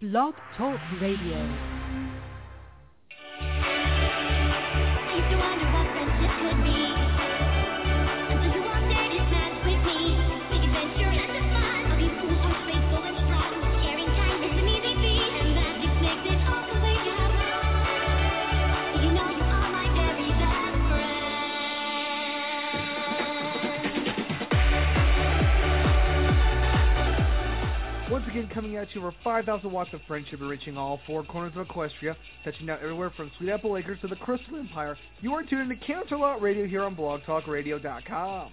Blog Talk Radio. Again, coming at you over 5,000 watts of friendship reaching all four corners of Equestria, touching out everywhere from Sweet Apple Acres to the Crystal Empire. You are tuned into Canterlot Radio here on BlogTalkRadio.com.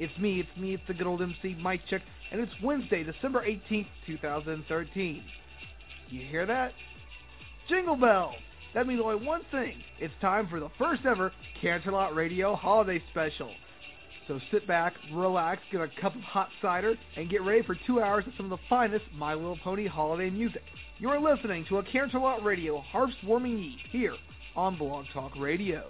It's me, it's me, it's the good old MC Mic Check, and it's Wednesday, December 18th, 2013. You hear that? Jingle bells! That means only one thing. It's time for the first ever Canterlot Radio Holiday Special. So sit back, relax, get a cup of hot cider, and get ready for two hours of some of the finest My Little Pony holiday music. You're listening to a Canterlot Radio Hearth's Warming Eve here on Blog Talk Radio.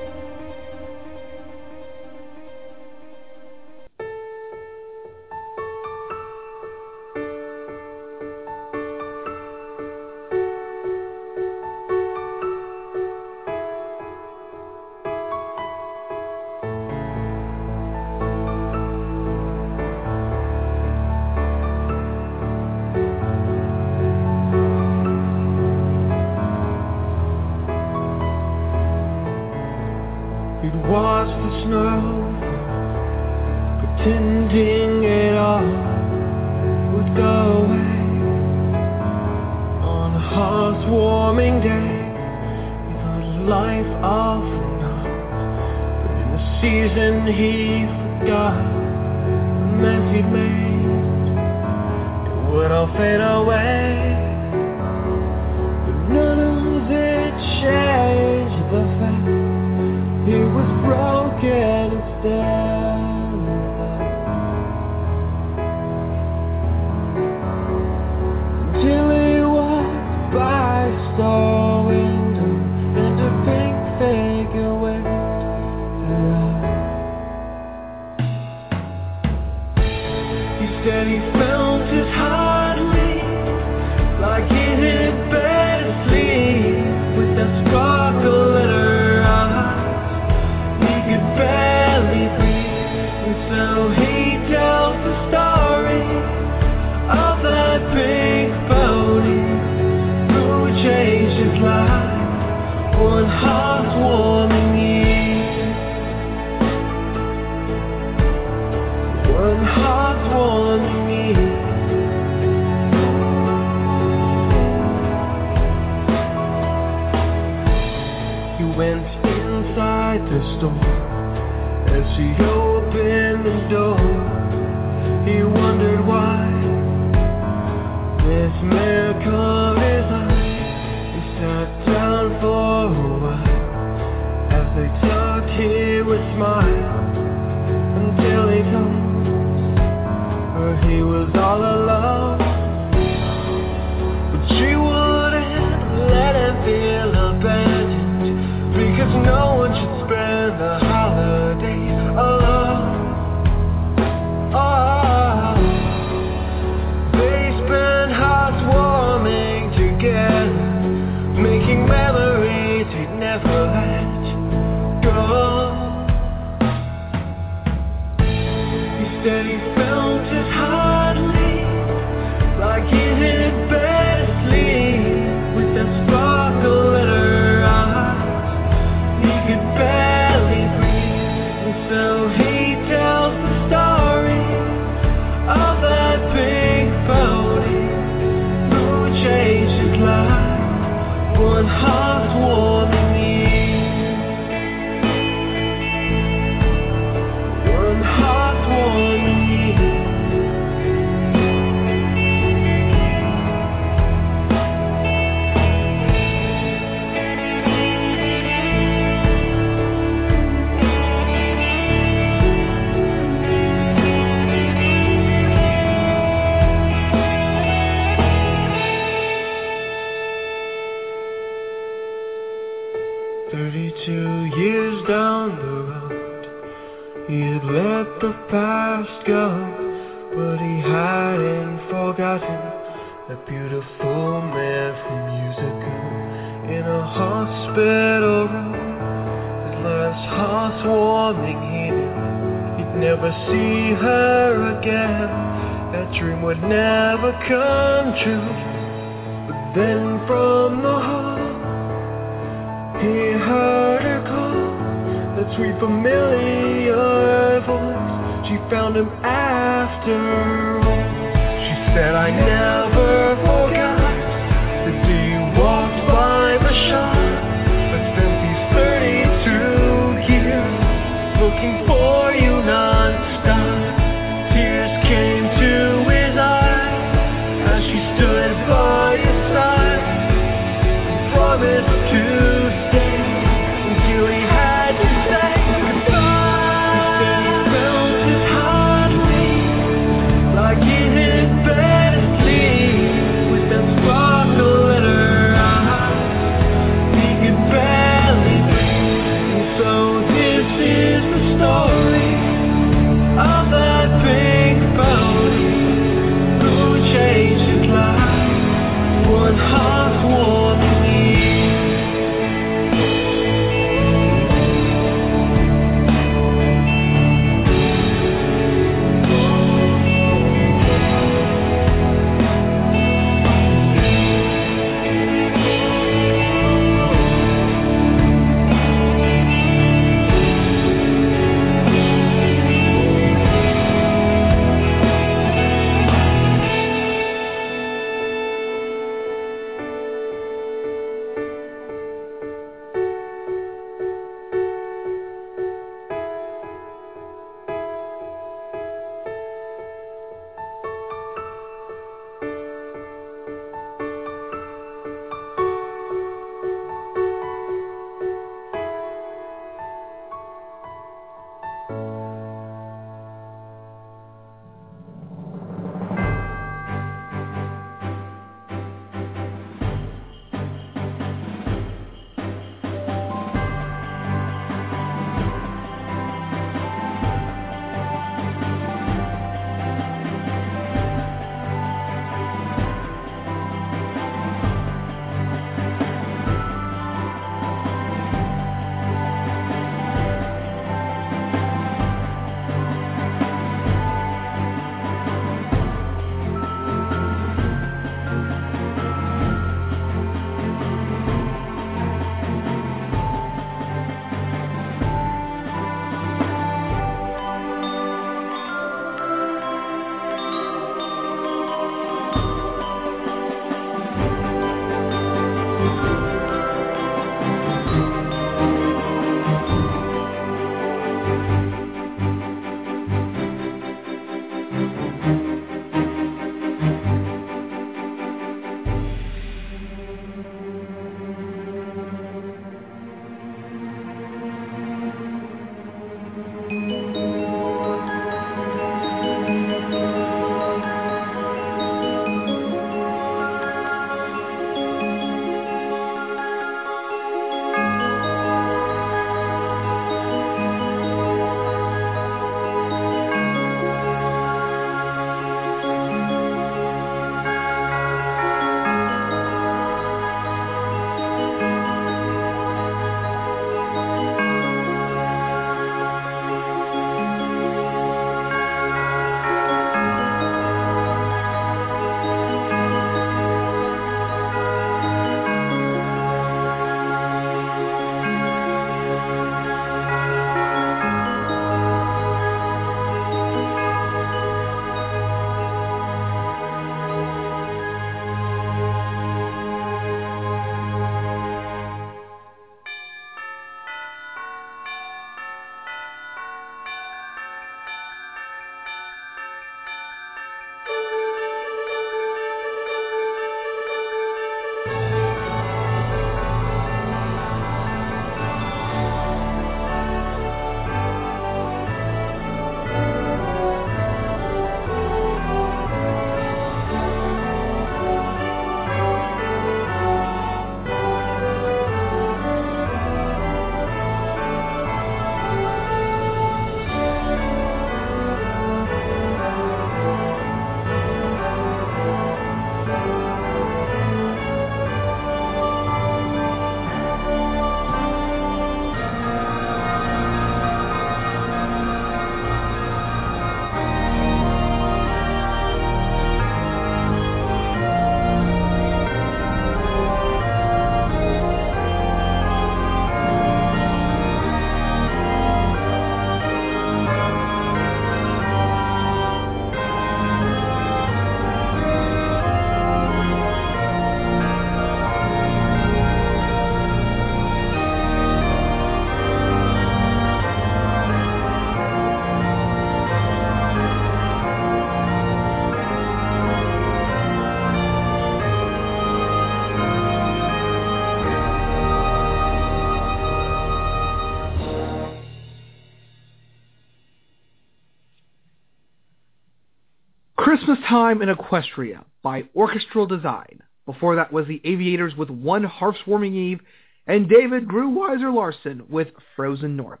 Time in Equestria by Orchestral Design. Before that was the Aviators with One Hearthwarming Eve, and David Greweiser Larson with Frozen North.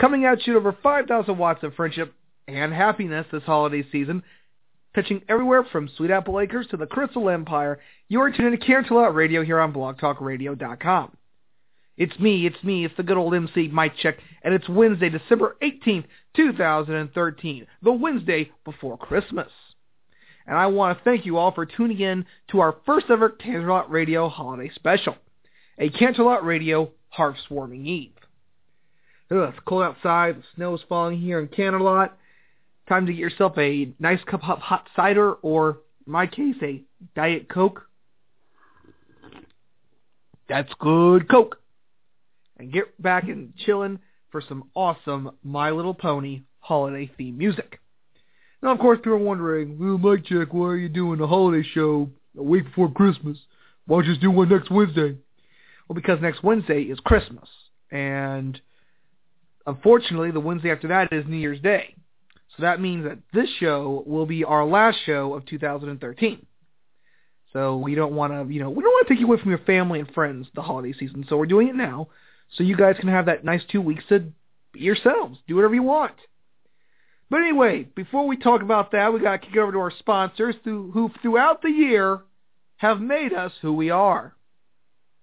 Coming at you over 5,000 watts of friendship and happiness this holiday season, touching everywhere from Sweet Apple Acres to the Crystal Empire, you are tuned to Canterlot Radio here on blogtalkradio.com. It's me, it's me, it's the good old MC Mic Check, and it's Wednesday, December 18th, 2013, the Wednesday before Christmas. And I want to thank you all for tuning in to our first ever Canterlot Radio holiday special, a Canterlot Radio Hearthwarming Eve. Ugh, it's cold outside, the snow is falling here in Canterlot. Time to get yourself a nice cup of hot cider, or in my case, a Diet Coke. That's good Coke and get back and chilling for some awesome My Little Pony holiday theme music. Now, of course, people are wondering, well, Mic Check, why are you doing a holiday show a week before Christmas? Why don't you just do one next Wednesday? Well, because next Wednesday is Christmas, and unfortunately, the Wednesday after that is New Year's Day. So that means that this show will be our last show of 2013. So we don't want to, you know, we don't want to take you away from your family and friends the holiday season. So we're doing it now so you guys can have that nice two weeks to be yourselves. Do whatever you want. But anyway, before we talk about that, we got to kick over to our sponsors who, who throughout the year have made us who we are.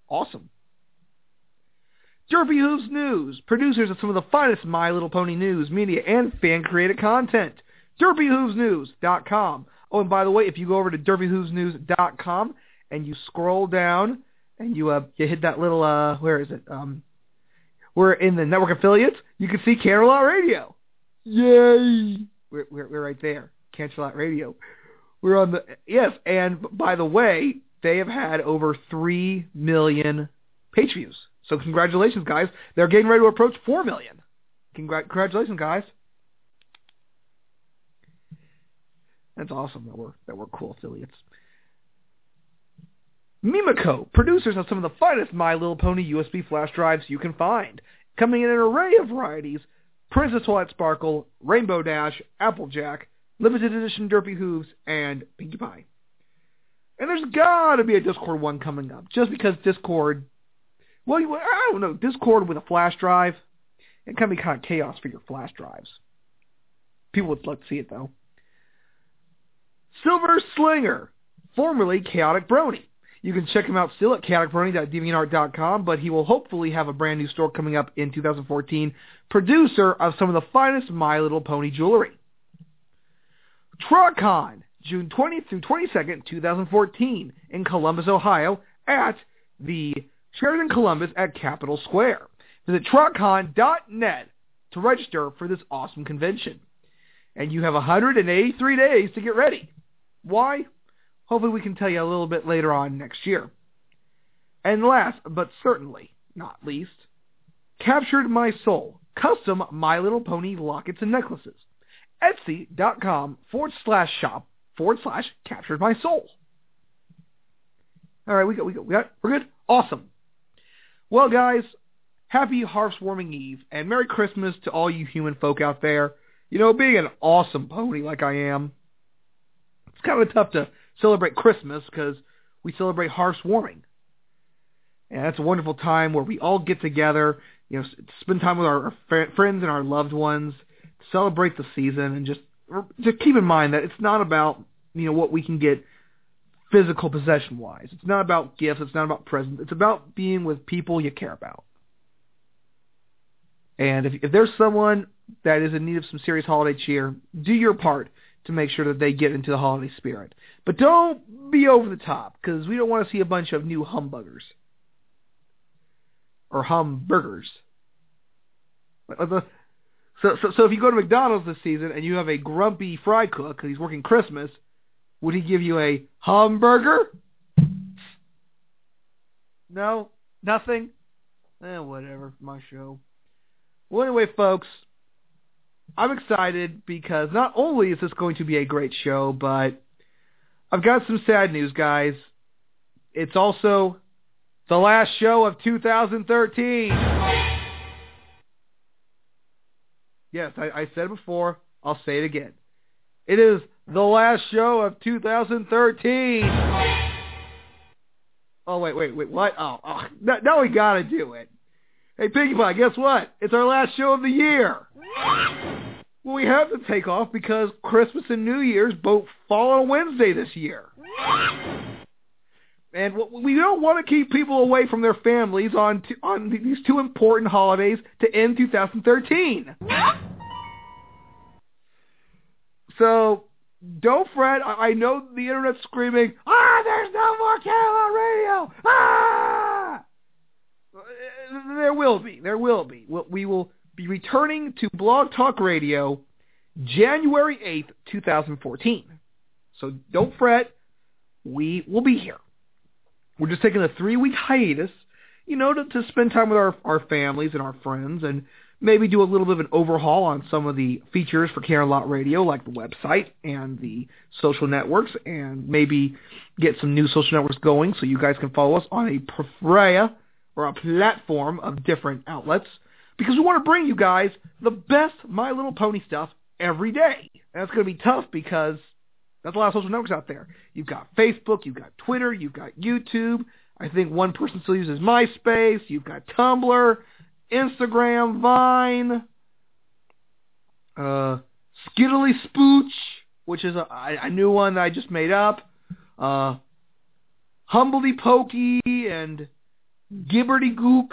Awesome. Derpy Hooves News, producers of some of the finest My Little Pony news, media, and fan-created content. DerpyHoovesNews.com. Oh, and by the way, if you go over to DerpyHoovesNews.com and you scroll down and you uh, you hit that little uh, where is it? Um, we're in the network affiliates. You can see Canterlot Radio. Yay! We're, we're, we're right there. Canterlot Radio. We're on the yes, and by the way, they have had over three million page views. So congratulations, guys. They're getting ready to approach four million. Congrat- congratulations, guys. That's awesome that we're that we're cool affiliates. Mimoco, producers of some of the finest My Little Pony USB flash drives you can find, coming in an array of varieties, Princess Twilight Sparkle, Rainbow Dash, Applejack, Limited Edition Derpy Hooves, and Pinkie Pie. And there's got to be a Discord one coming up, just because Discord, well, I don't know, Discord with a flash drive, it can be kind of chaos for your flash drives. People would love to see it, though. Silver Slinger, formerly Chaotic Brony. You can check him out still at chaoticbrony.deviantart.com, but he will hopefully have a brand new store coming up in 2014. Producer of some of the finest My Little Pony jewelry. TrotCon, June 20th through 22nd, 2014, in Columbus, Ohio, at the Sheraton Columbus at Capitol Square. Visit trotcon.net to register for this awesome convention. And you have 183 days to get ready. Why? Hopefully we can tell you a little bit later on next year. And last, but certainly not least, Captured My Soul, custom My Little Pony lockets and necklaces. Etsy.com forward slash shop forward slash Captured My Soul. All right, we got, we got, we got, we're good? Awesome. Well, guys, happy Hearth's Warming Eve, and Merry Christmas to all you human folk out there. You know, being an awesome pony like I am, it's kind of tough to celebrate Christmas because we celebrate Hearth's Warming. And that's a wonderful time where we all get together, you know, spend time with our, friends and our loved ones, celebrate the season, and just just keep in mind that it's not about you know what we can get physical possession wise. It's not about gifts. It's not about presents. It's about being with people you care about. And if, if there's someone that is in need of some serious holiday cheer, do your part to make sure that they get into the holiday spirit. But don't be over the top because we don't want to see a bunch of new humbuggers or hamburgers. So, so, so if you go to McDonald's this season and you have a grumpy fry cook because he's working Christmas, would he give you a hamburger? No, nothing. Eh, whatever. My show. Well, anyway, folks, I'm excited because not only is this going to be a great show, but I've got some sad news, guys. It's also the last show of 2013. Yes, I, I said it before. I'll say it again. It is the last show of 2013. Oh, wait, wait, wait, what? Oh, oh no, now we gotta do it. Hey, Pinkie Pie, guess what? It's our last show of the year. Well, we have to take off because Christmas and New Year's both fall on Wednesday this year. And we don't want to keep people away from their families on t- on these two important holidays to end 2013. So don't fret. I, I know the internet's screaming, ah, there's no more Canterlot Radio. Ah! There will be. There will be. We will be returning to Blog Talk Radio January 8th, 2014. So don't fret. We will be here. We're just taking a three-week hiatus, you know, to, to spend time with our, our families and our friends and maybe do a little bit of an overhaul on some of the features for Care Canterlot Radio, like the website and the social networks, and maybe get some new social networks going so you guys can follow us on a plethora or a platform of different outlets because we want to bring you guys the best My Little Pony stuff every day. And it's going to be tough because that's a lot of social networks out there. You've got Facebook, you've got Twitter, you've got YouTube. I think one person still uses MySpace. You've got Tumblr, Instagram, Vine, uh, Skiddly Spooch, which is a, a new one that I just made up. Uh, Humbly Pokey and Gibberty Gook.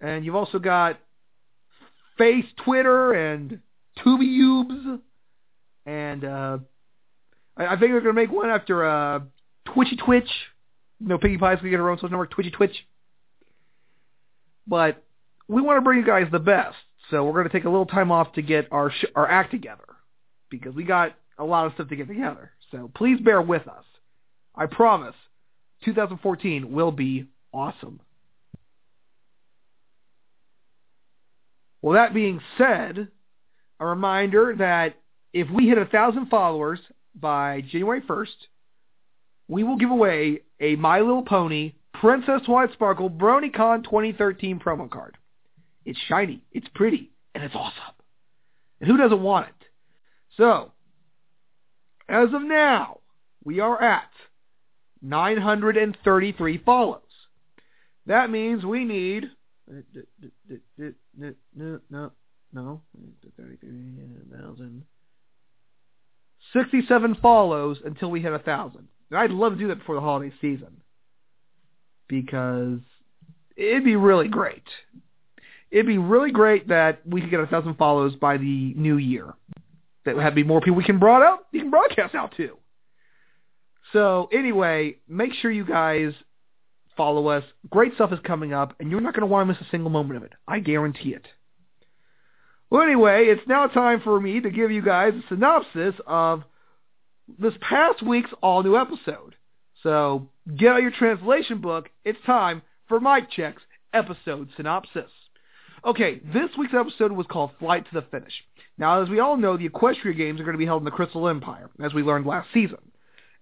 And you've also got Face Twitter and Tubiubes. And uh, I, think they're going to make one after uh, Twitchy Twitch. You know, Pinkie Pie's going to get her own social network, Twitchy Twitch. But we want to bring you guys the best. So we're going to take a little time off to get our sh- our act together because we got a lot of stuff to get together. So please bear with us. I promise 2014 will be awesome. Well, that being said, a reminder that if we hit a thousand followers by January 1st, we will give away a My Little Pony Princess Twilight Sparkle BronyCon 2013 promo card. It's shiny, it's pretty, and it's awesome. And who doesn't want it? So, as of now, we are at 933 follows. That means we need no no no 67 follows until we hit a thousand. I'd love to do that before the holiday season because it'd be really great. It'd be really great that we could get a thousand follows by the new year. That would have be more people we can broad out, you can broadcast out to. So anyway, make sure you guys follow us. Great stuff is coming up, and you're not going to want to miss a single moment of it. I guarantee it. Well, anyway, it's now time for me to give you guys a synopsis of this past week's all-new episode. So get out your translation book. It's time for Mic Check's episode synopsis. Okay, this week's episode was called Flight to the Finish. Now, as we all know, the Equestria Games are going to be held in the Crystal Empire, as we learned last season.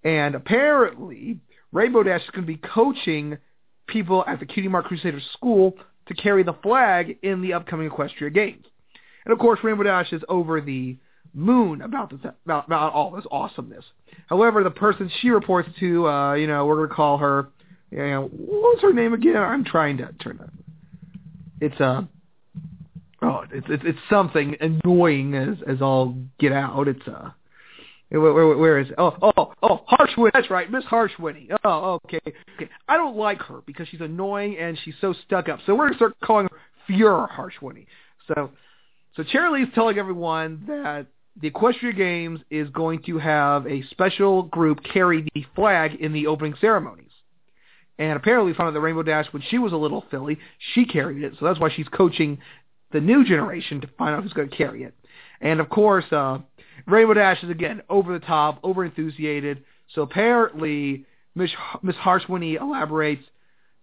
And apparently, Rainbow Dash is going to be coaching people at the Cutie Mark Crusaders School to carry the flag in the upcoming Equestria Games. And of course, Rainbow Dash is over the moon about this about, about all this awesomeness. However, the person she reports to, uh, you know, we're going to call her, you know, what's her name again? I'm trying to turn that. It's uh oh, it's it's, it's something annoying as as all get out. It's uh where, where, where is it? Oh, oh, oh, Harshwhinny. That's right, Miss Harshwhinny. Oh, okay. okay. I don't like her because she's annoying and she's so stuck up. So we're going to start calling her Fuhrer Harshwhinny. So, so Charity's telling everyone that the Equestria Games is going to have a special group carry the flag in the opening ceremonies. And apparently, found out that Rainbow Dash, when she was a little filly, she carried it. So that's why she's coaching the new generation to find out who's going to carry it. And of course, uh, Rainbow Dash is again over the top, over enthusiastic. So apparently, Miss Miss elaborates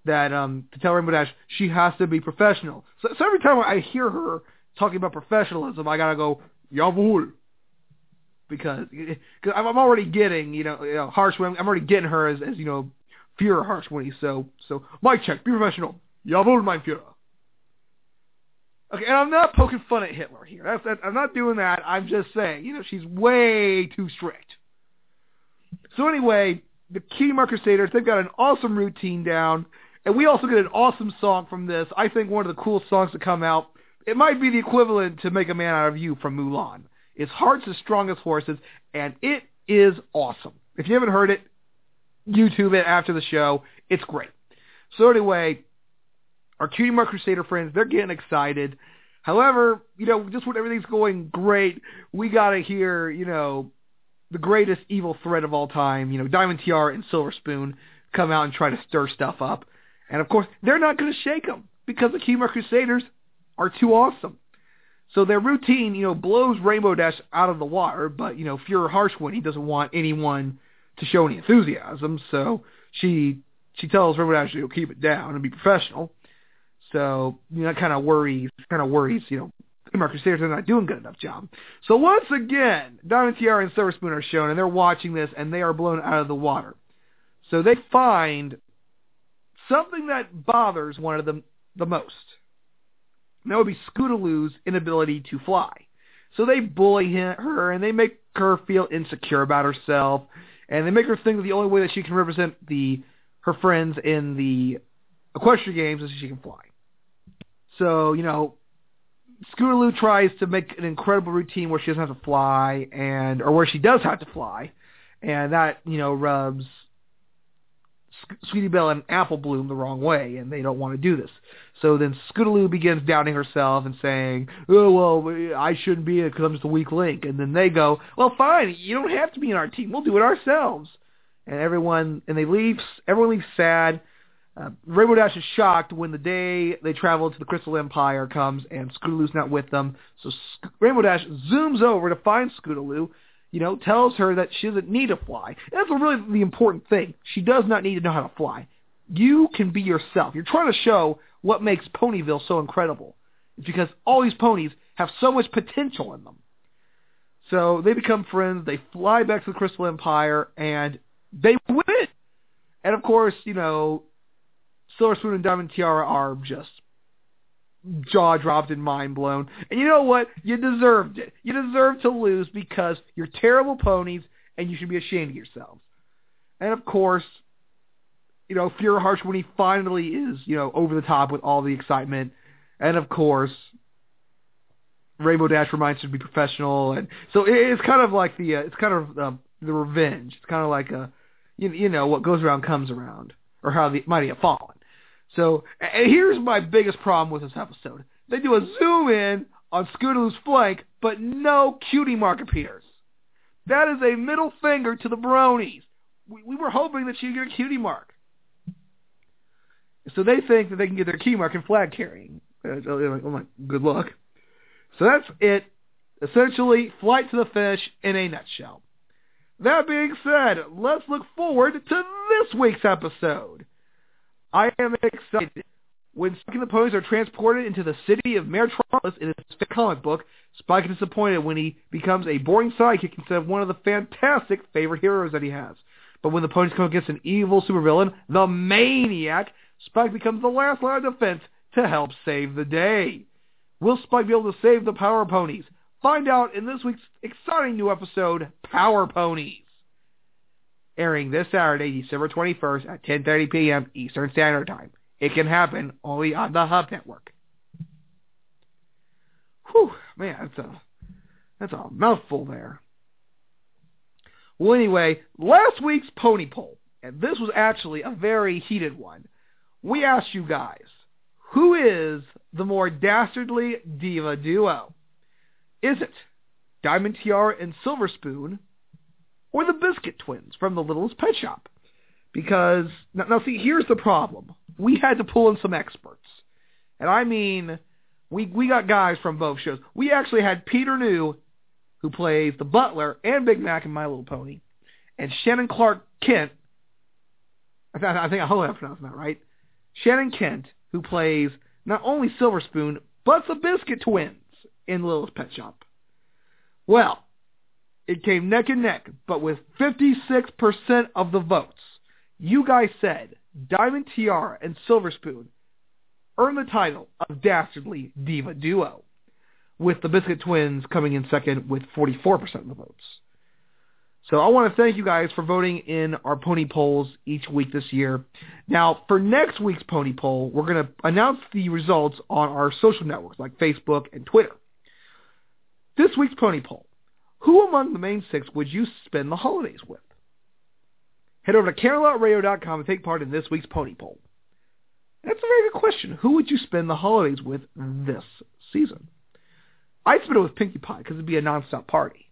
that um, to tell Rainbow Dash she has to be professional. So, so every time I hear her talking about professionalism, I gotta go Jawohl, because cause I'm, already getting you know, you know Harshwhinny. I'm already getting her as, as you know Führer Harshwhinny. So so Mic Check, be professional. Jawohl, mein Führer. Okay, and I'm not poking fun at Hitler here. That's, that, I'm not doing that. I'm just saying, you know, she's way too strict. So anyway, the Mark Crusaders, they've got an awesome routine down, and we also get an awesome song from this. I think one of the coolest songs to come out. It might be the equivalent to Make a Man Out of You from Mulan. It's Hearts as Strong as Horses, and it is awesome. If you haven't heard it, YouTube it after the show. It's great. So anyway, our Cutie Mark Crusader friends, they're getting excited. However, you know, just when everything's going great, we gotta hear, you know, the greatest evil threat of all time, you know, Diamond Tiara and Silver Spoon come out and try to stir stuff up. And of course, they're not going to shake them because the Cutie Mark Crusaders are too awesome. So their routine, you know, blows Rainbow Dash out of the water, but, you know, Fuhrer Harshwing, he doesn't want anyone to show any enthusiasm, so she she tells Rainbow Dash to keep it down and be professional. So, you know, that kind of worries, kind of worries, you know, Mark Crusaders are not doing a good enough job. So once again, Diamond Tiara and Silver Spoon are shown, and they're watching this, and they are blown out of the water. So they find something that bothers one of them the most. And that would be Scootaloo's inability to fly. So they bully her, and they make her feel insecure about herself, and they make her think that the only way that she can represent the her friends in the Equestria Games is she can fly. So, you know, Scootaloo tries to make an incredible routine where she doesn't have to fly, and or where she does have to fly, and that you know rubs Sweetie Belle and Apple Bloom the wrong way, and they don't want to do this. So then Scootaloo begins doubting herself and saying, "Oh well, I shouldn't be it because I'm just a weak link." And then they go, "Well, fine, you don't have to be in our team. We'll do it ourselves." And everyone and they leave. Everyone leaves sad. Uh, Rainbow Dash is shocked when the day they travel to the Crystal Empire comes and Scootaloo's not with them. So Sc- Rainbow Dash zooms over to find Scootaloo, you know, tells her that she doesn't need to fly. And that's really the important thing. She does not need to know how to fly. You can be yourself. You're trying to show what makes Ponyville so incredible. It's because all these ponies have so much potential in them. So they become friends. They fly back to the Crystal Empire, and they win. And of course, you know, Silver Spoon and Diamond Tiara are just jaw dropped and mind blown. And you know what? You deserved it. You deserve to lose because you're terrible ponies and you should be ashamed of yourselves. And of course, you know, Fuhrer Harshwhinny finally is, you know, over the top with all the excitement. And of course, Rainbow Dash reminds him to be professional, and so it's kind of like the uh, it's kind of um, the revenge. It's kind of like a you, you know what goes around comes around, or how the mighty have fallen. So and here's my biggest problem with this episode: they do a zoom in on Scootaloo's flank, but no cutie mark appears. That is a middle finger to the bronies. We, we were hoping that she'd get a cutie mark. So they think that they can get their cutie mark in flag carrying. Uh, like, oh my, good luck. So that's it. Essentially, flight to the finish in a nutshell. That being said, let's look forward to this week's episode. I am excited. When Spike and the Ponies are transported into the city of Metropolis in his comic book, Spike is disappointed when he becomes a boring sidekick instead of one of the fantastic favorite heroes that he has. But when the ponies come against an evil supervillain, the Mane-iac, Spike becomes the last line of defense to help save the day. Will Spike be able to save the Power Ponies? Find out in this week's exciting new episode, Power Ponies. Airing this Saturday, December 21st at 10.30 p.m. Eastern Standard Time. It can happen only on the Hub Network. Whew, man, that's a, that's a mouthful there. Well, anyway, last week's pony poll, and this was actually a very heated one. We asked you guys, who is the more dastardly diva duo? Is it Diamond Tiara and Silver Spoon, or the Biskit Twins from The Littlest Pet Shop? Because now, now, see, here's the problem. We had to pull in some experts, and I mean, we we got guys from both shows. We actually had Peter New, who plays the butler and Big Mac in My Little Pony, and Shannon Clark Kent. I, th- I think I hope I'm pronouncing that right. Shannon Kent, who plays not only Silver Spoon, but the Biskit Twins in Littlest Pet Shop. Well, it came neck and neck, but with 56% of the votes, you guys said Diamond Tiara and Silver Spoon earned the title of Dastardly Diva Duo, with the Biskit Twins coming in second with 44% of the votes. So I want to thank you guys for voting in our pony polls each week this year. Now, for next week's pony poll, we're going to announce the results on our social networks like Facebook and Twitter. This week's pony poll. Who among the main six would you spend the holidays with? Head over to CanterlotRadio.com and take part in this week's pony poll. That's a very good question. Who would you spend the holidays with this season? I'd spend it with Pinkie Pie because it'd be a nonstop party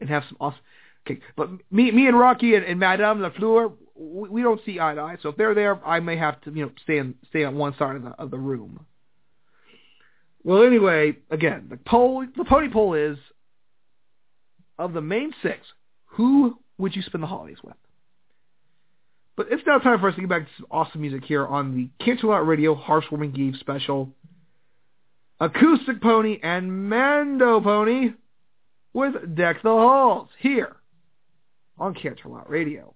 and have some awesome. Okay, but me, me and Rocky and, and Madame Lafleur, we, we don't see eye to eye. So if they're there, I may have to, you know, stay in, stay on one side of the of the room. Well, anyway, again, the poll, the pony poll is of the main six, who would you spend the holidays with? But it's now time for us to get back to some awesome music here on the Canterlot Radio Hearth's Warming Eve special. Acoustic Pony and Mando Pony with Deck the Halls here on Canterlot Radio.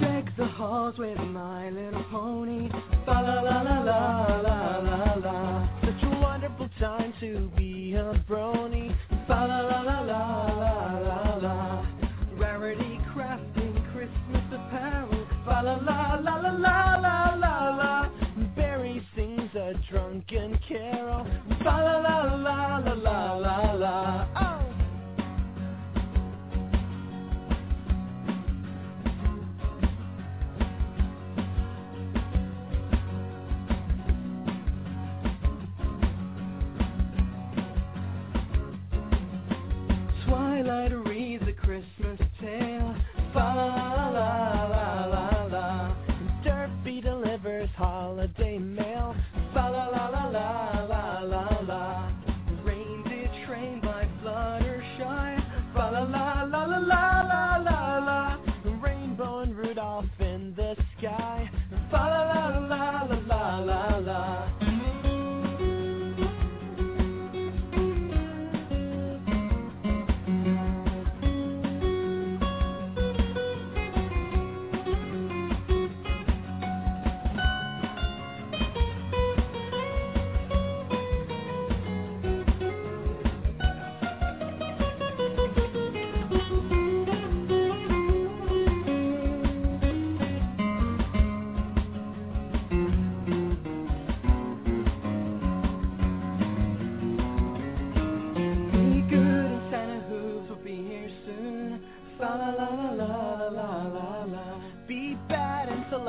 Deck the halls with my little pony. La la la la to be a brony. Fa la la la la la la la. Rarity crafting Christmas apparel. Fa la la la la la la la la. Berry sings a drunken carol. Fa la la la la la la la. Oh.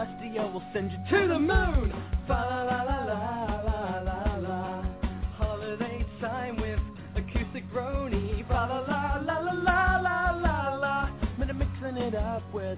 Bad and Celestia will send you to the moon. Fa la la la la la la la. Holiday time with acoustic brony. Fa la la la la la la la la. Minna mixing it up with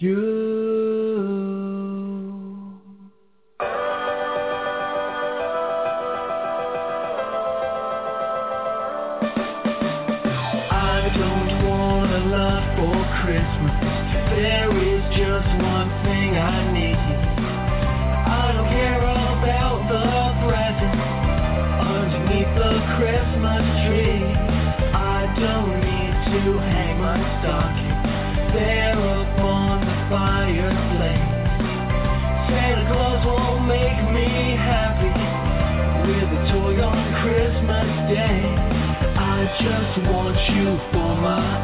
you. just want you for my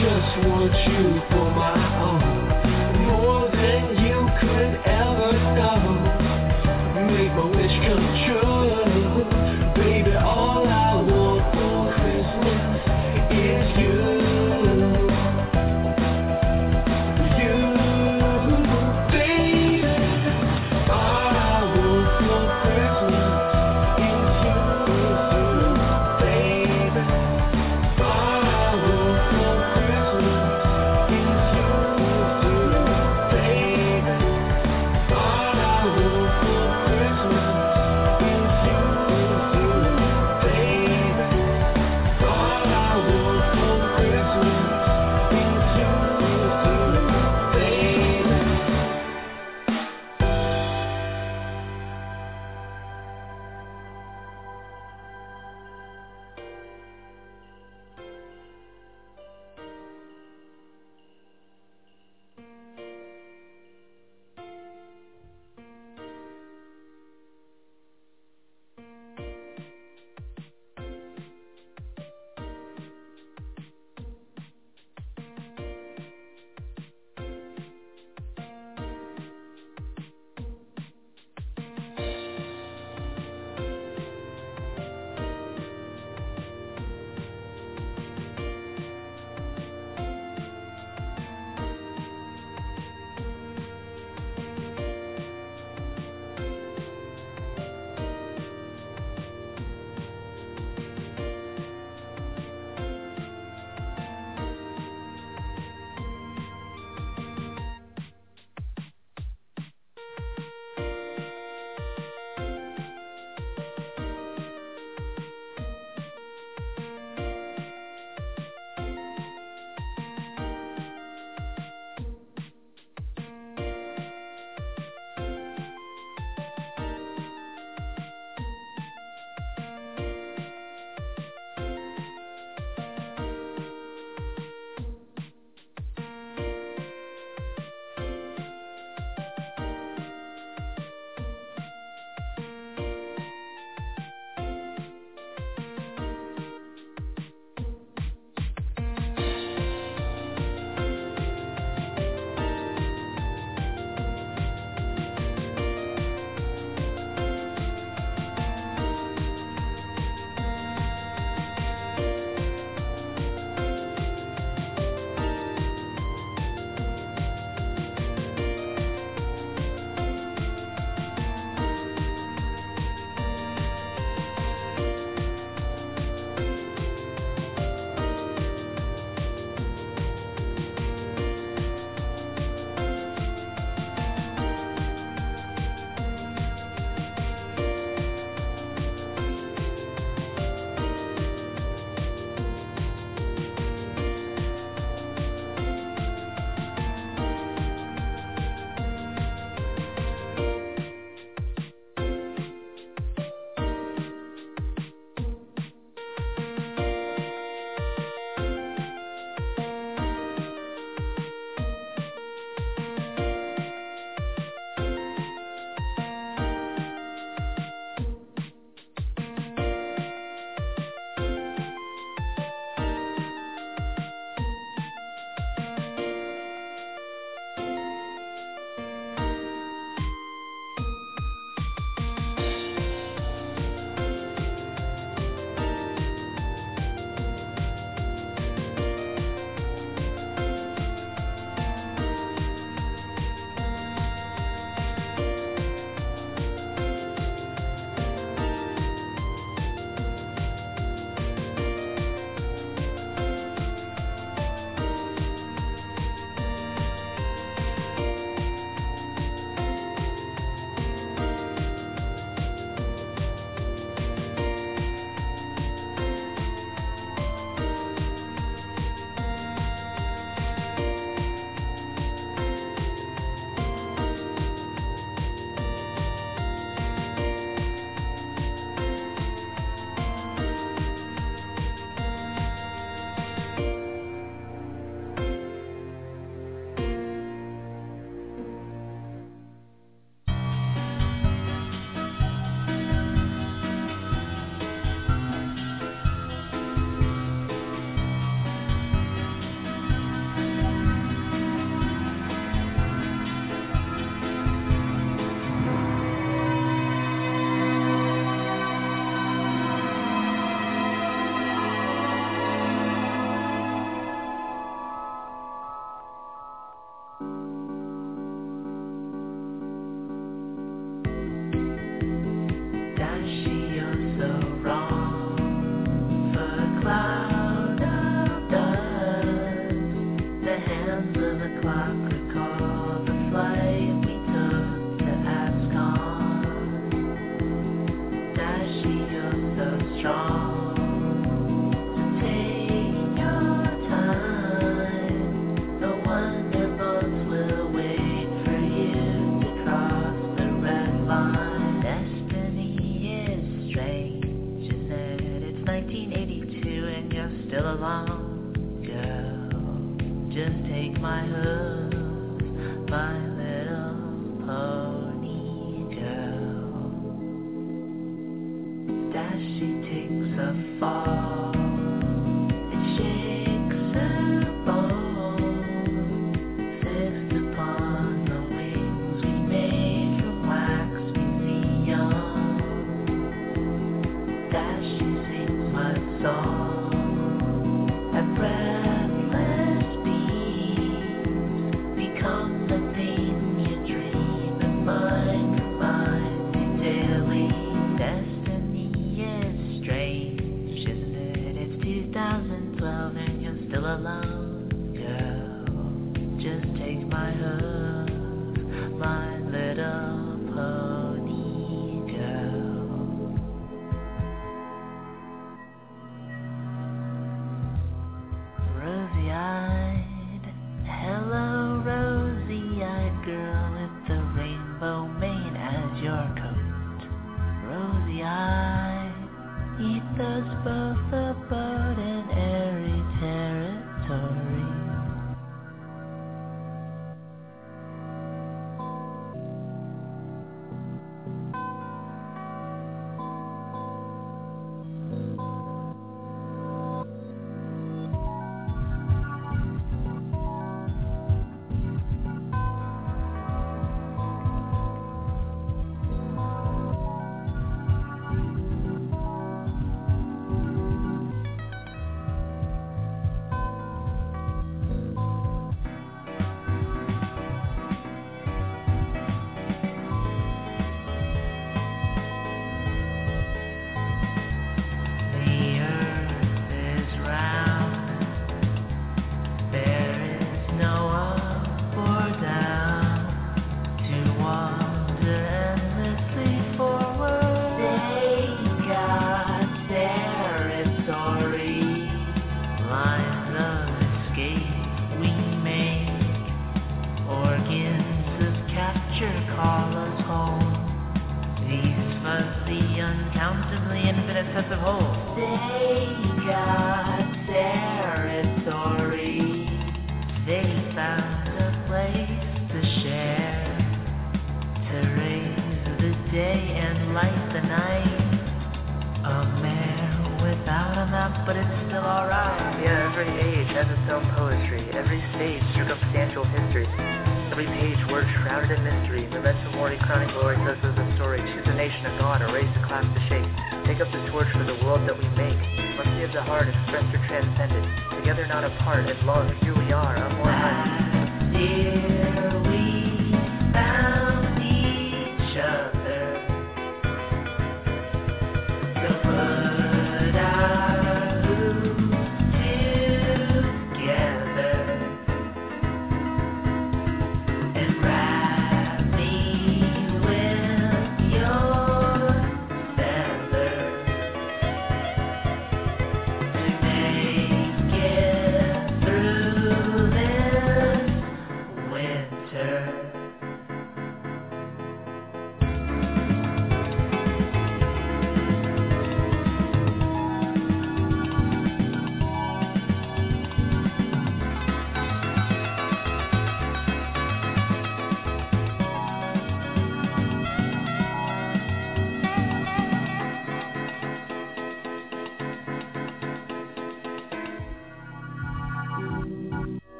just want you for my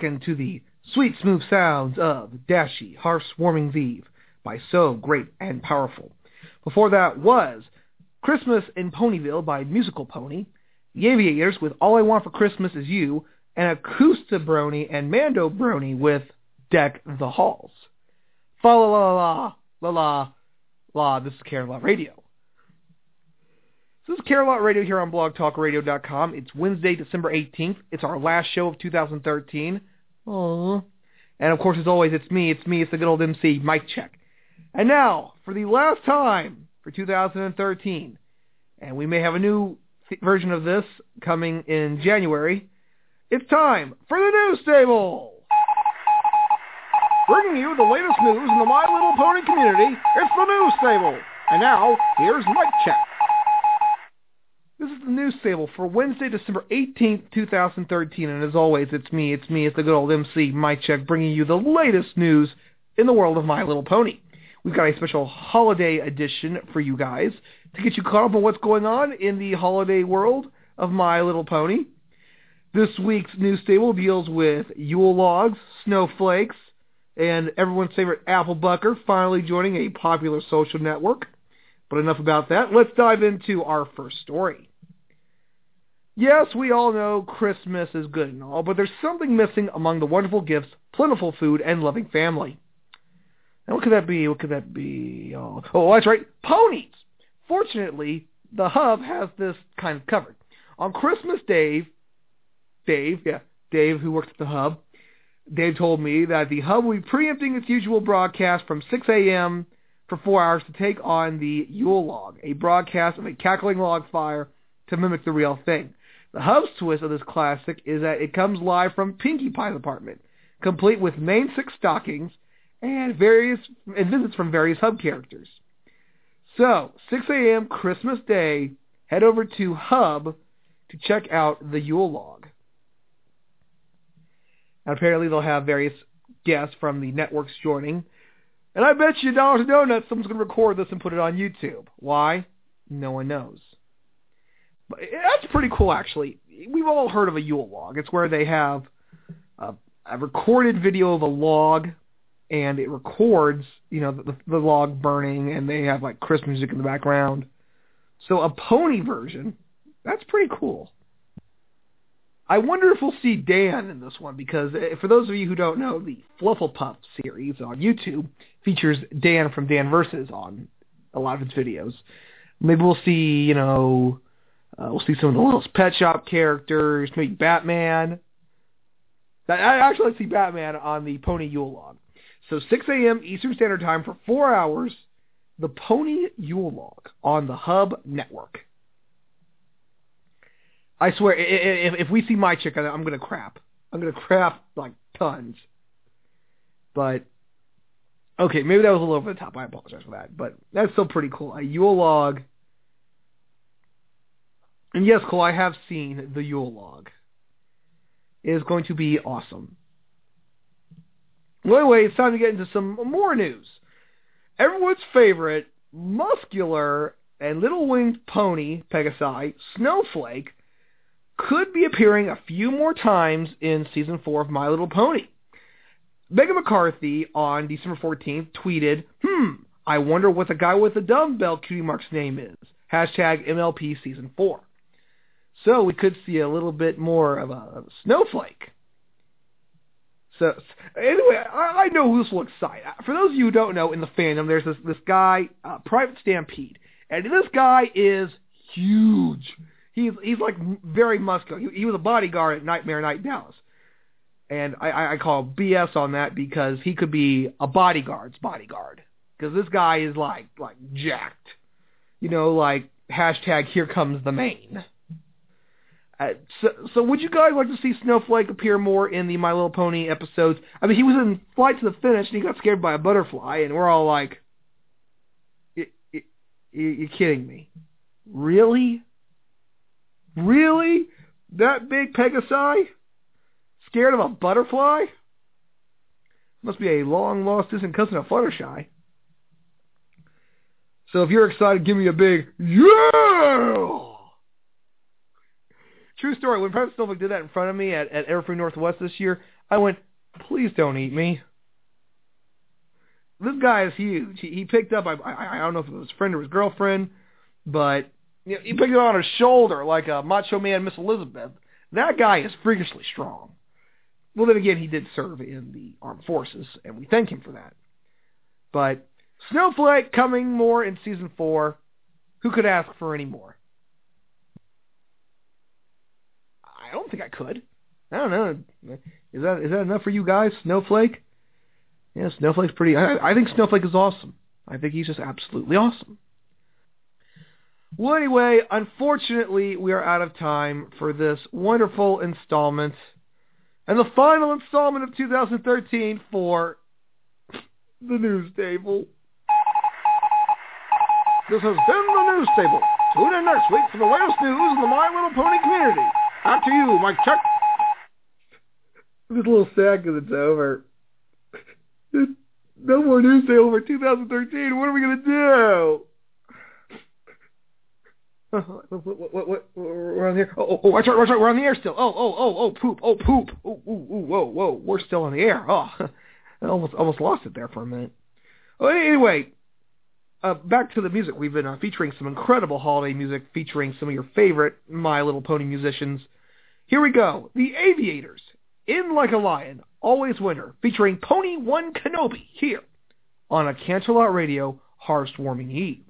To the sweet smooth sounds of Dashie, Hearth's Warming Eve by So Great and Powerful. Before that was Christmas in Ponyville by Musical Pony, The Aviators with All I Want for Christmas Is You, and Acoustic Brony and Mando Brony with Deck the Halls. Fa la la la la la la. This is Canterlot Radio. This is Canterlot Radio here on blogtalkradio.com. It's Wednesday, December 18th. It's our last show of 2013. Aww. And of course, as always, it's me. It's me. It's the good old MC, Mic Check. And now, for the last time for 2013, and we may have a new th- version of this coming in January, it's time for the News Table! Bringing you the latest news in the My Little Pony community, it's the News Table. And now, here's Mic Check. This is the news table for Wednesday, December 18th, 2013. And as always, it's me, it's me, it's the good old MC, Mic Check, bringing you the latest news in the world of My Little Pony. We've got a special holiday edition for you guys to get you caught up on what's going on in the holiday world of My Little Pony. This week's news table deals with Yule logs, snowflakes, and everyone's favorite apple bucker finally joining a popular social network. But enough about that. Let's dive into our first story. Yes, we all know Christmas is good and all, but there's something missing among the wonderful gifts, plentiful food, and loving family. And what could that be? What could that be? Oh, oh that's right, ponies. Fortunately, the Hub has this kind of covered. On Christmas Day, Dave, yeah, Dave, who works at the Hub, Dave told me that the Hub will be preempting its usual broadcast from 6 a.m. for four hours to take on the Yule log, a broadcast of a cackling log fire to mimic the real thing. The Hub's twist of this classic is that it comes live from Pinkie Pie's apartment, complete with main six stockings and various and visits from various Hub characters. So, 6 a.m. Christmas Day, head over to Hub to check out the Yule log. And apparently they'll have various guests from the networks joining. And I bet you dollars to donuts someone's going to record this and put it on YouTube. Why? No one knows. That's pretty cool, actually. We've all heard of a Yule log. It's where they have a, a recorded video of a log, and it records, you know, the, the log burning, and they have like Christmas music in the background. So a pony version, that's pretty cool. I wonder if we'll see Dan in this one because eh, for those of you who don't know, the Flufflepuff series on YouTube features Dan from Dan Versus on a lot of its videos. Maybe we'll see, you know, uh, we'll see some of the Littlest Pet Shop characters, maybe Batman. I actually to see Batman on the Pony Yule log. So 6 a.m. Eastern Standard Time for four hours, the Pony Yule log on the Hub Network. I swear, if, if we see my chick, I'm gonna crap. I'm gonna crap like tons. But okay, maybe that was a little over the top. I apologize for that, but that's still pretty cool. A Yule log and yes, Cole, I have seen the Yule log. It is going to be awesome. Well, anyway, it's time to get into some more news. Everyone's favorite, muscular, and little winged pony, Pegasi, Snowflake, could be appearing a few more times in season four of My Little Pony. Meghan McCarthy on December 14th tweeted, hmm, I wonder what the guy with the dumbbell cutie mark's name is. Hashtag MLP season four. So we could see a little bit more of a, snowflake. So anyway, I, I know who this will excite. For those of you who don't know, in the fandom, there's this this guy, uh, Private Stampede, and this guy is huge. He's he's like very muscular. He, he was a bodyguard at Nightmare Night Dallas, and I, I call BS on that because he could be a bodyguard's bodyguard because this guy is like like jacked. You know, like hashtag Here comes the main. Uh, so, so would you guys like to see Snowflake appear more in the My Little Pony episodes? I mean, he was in Flight to the Finish and he got scared by a butterfly, and we're all like, "You're kidding me? Really? Really? That big Pegasi? Scared of a butterfly? Must be a long lost distant cousin of Fluttershy. So if you're excited, give me a big yeah! True story. When Private Snowflake did that in front of me at, at Everfree Northwest this year, I went, please don't eat me. This guy is huge. He, he picked up, I, I, I don't know if it was his friend or his girlfriend, but you know, he picked it on his shoulder like a macho man Miss Elizabeth. That guy is freakishly strong. Well, then again, he did serve in the armed forces, and we thank him for that. But Snowflake coming more in season four. Who could ask for any more? I don't think I could. I don't know. Is that is that enough for you guys, Snowflake? Yeah, Snowflake's pretty. I, I think Snowflake is awesome. I think he's just absolutely awesome. Well, anyway, unfortunately, we are out of time for this wonderful installment and the final installment of 2013 for the News Table. This has been the News Table. Tune in next week for the latest news in the My Little Pony community. On to you, Mic Check. I'm just a little sad because it's over. No more news day over 2013. What are we going to do? What, what, what, what, we're on the air. Oh, oh, watch out, watch out. We're on the air still. Oh, oh, oh, oh, poop. Oh, poop. Oh, ooh, ooh, whoa, whoa. We're still on the air. Oh, I almost, almost lost it there for a minute. Oh, anyway, uh, back to the music. We've been uh, featuring some incredible holiday music, featuring some of your favorite My Little Pony musicians. Here we go. The Aviators, In Like a Lion, Always Winter, featuring Pony One Kenobi here on a Canterlot Radio Hearth's Warming Eve.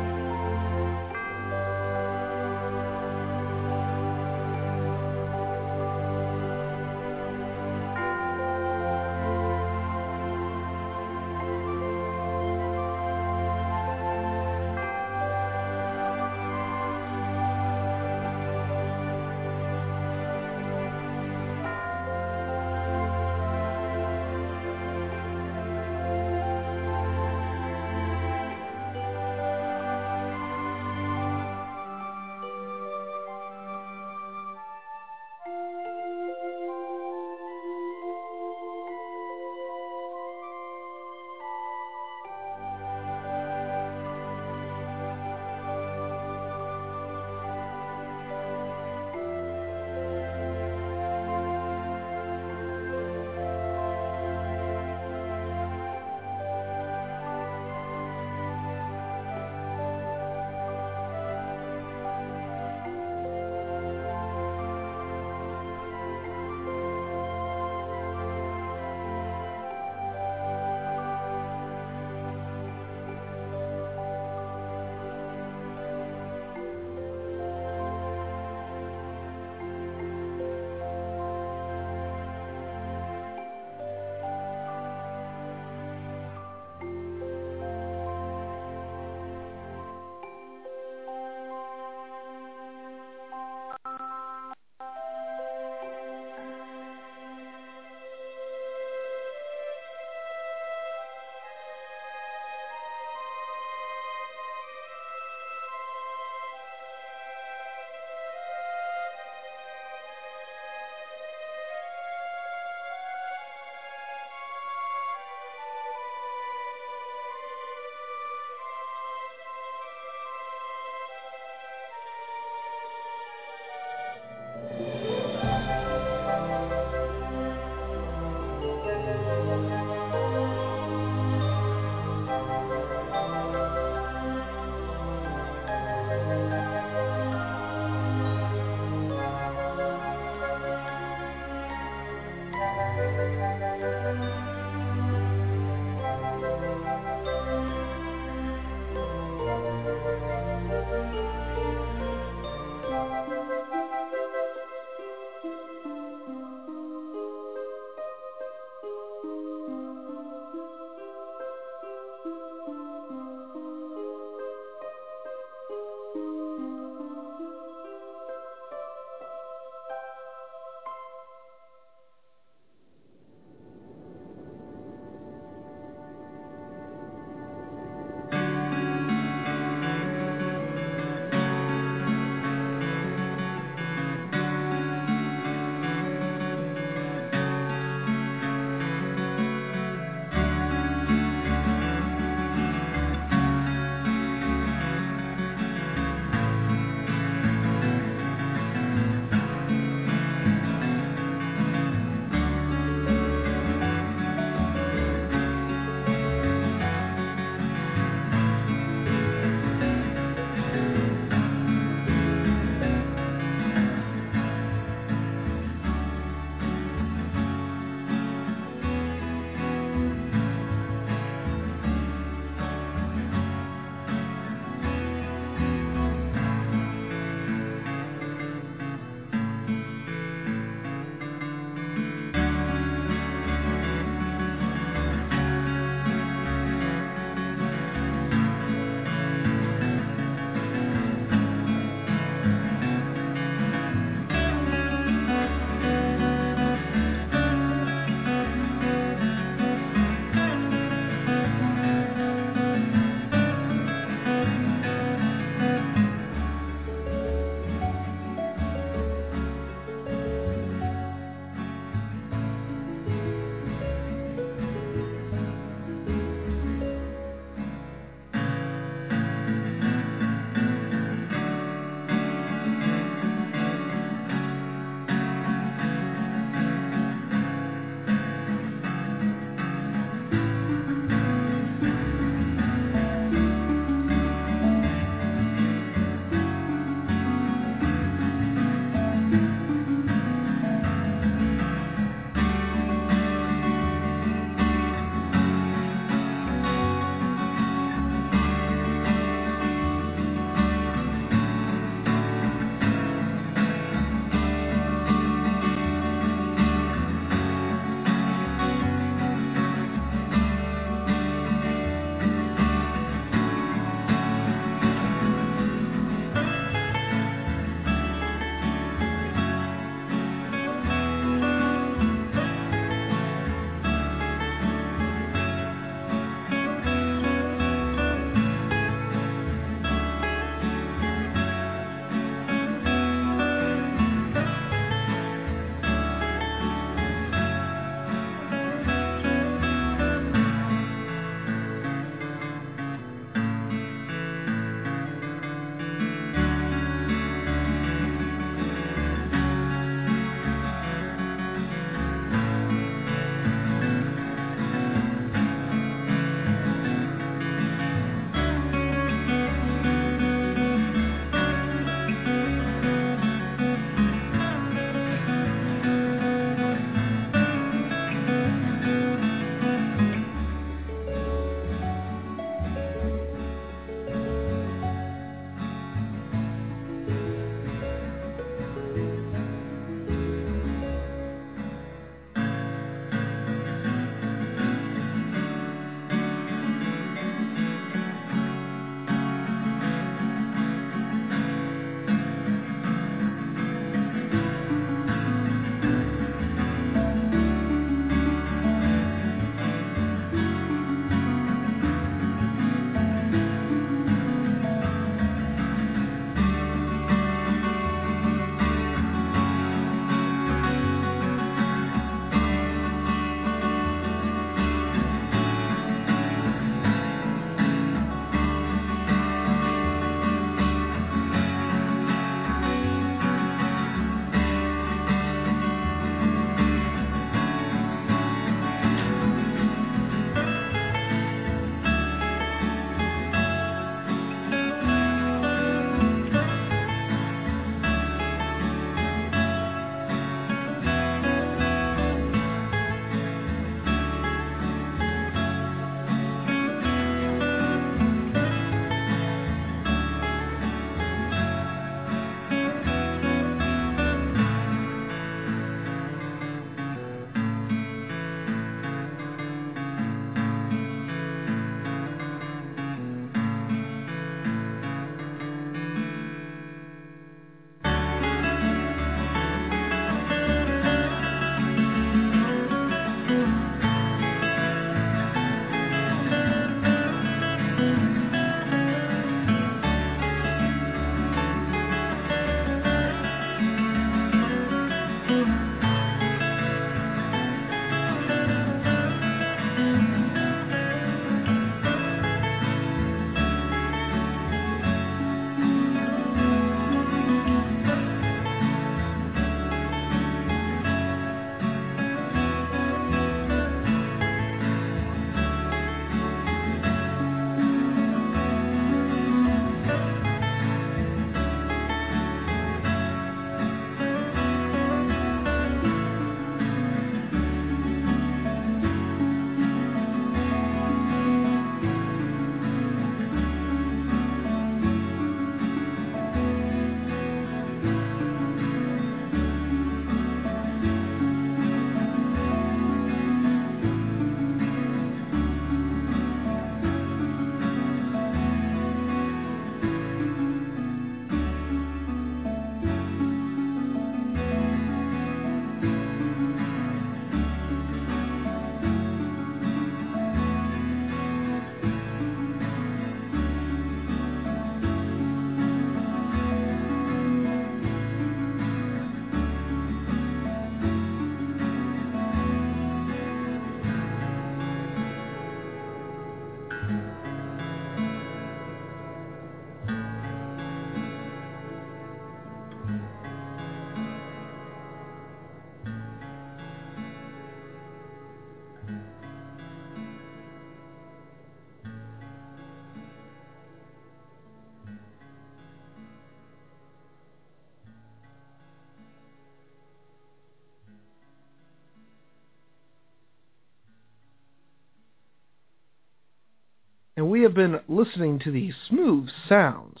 We have been listening to the smooth sounds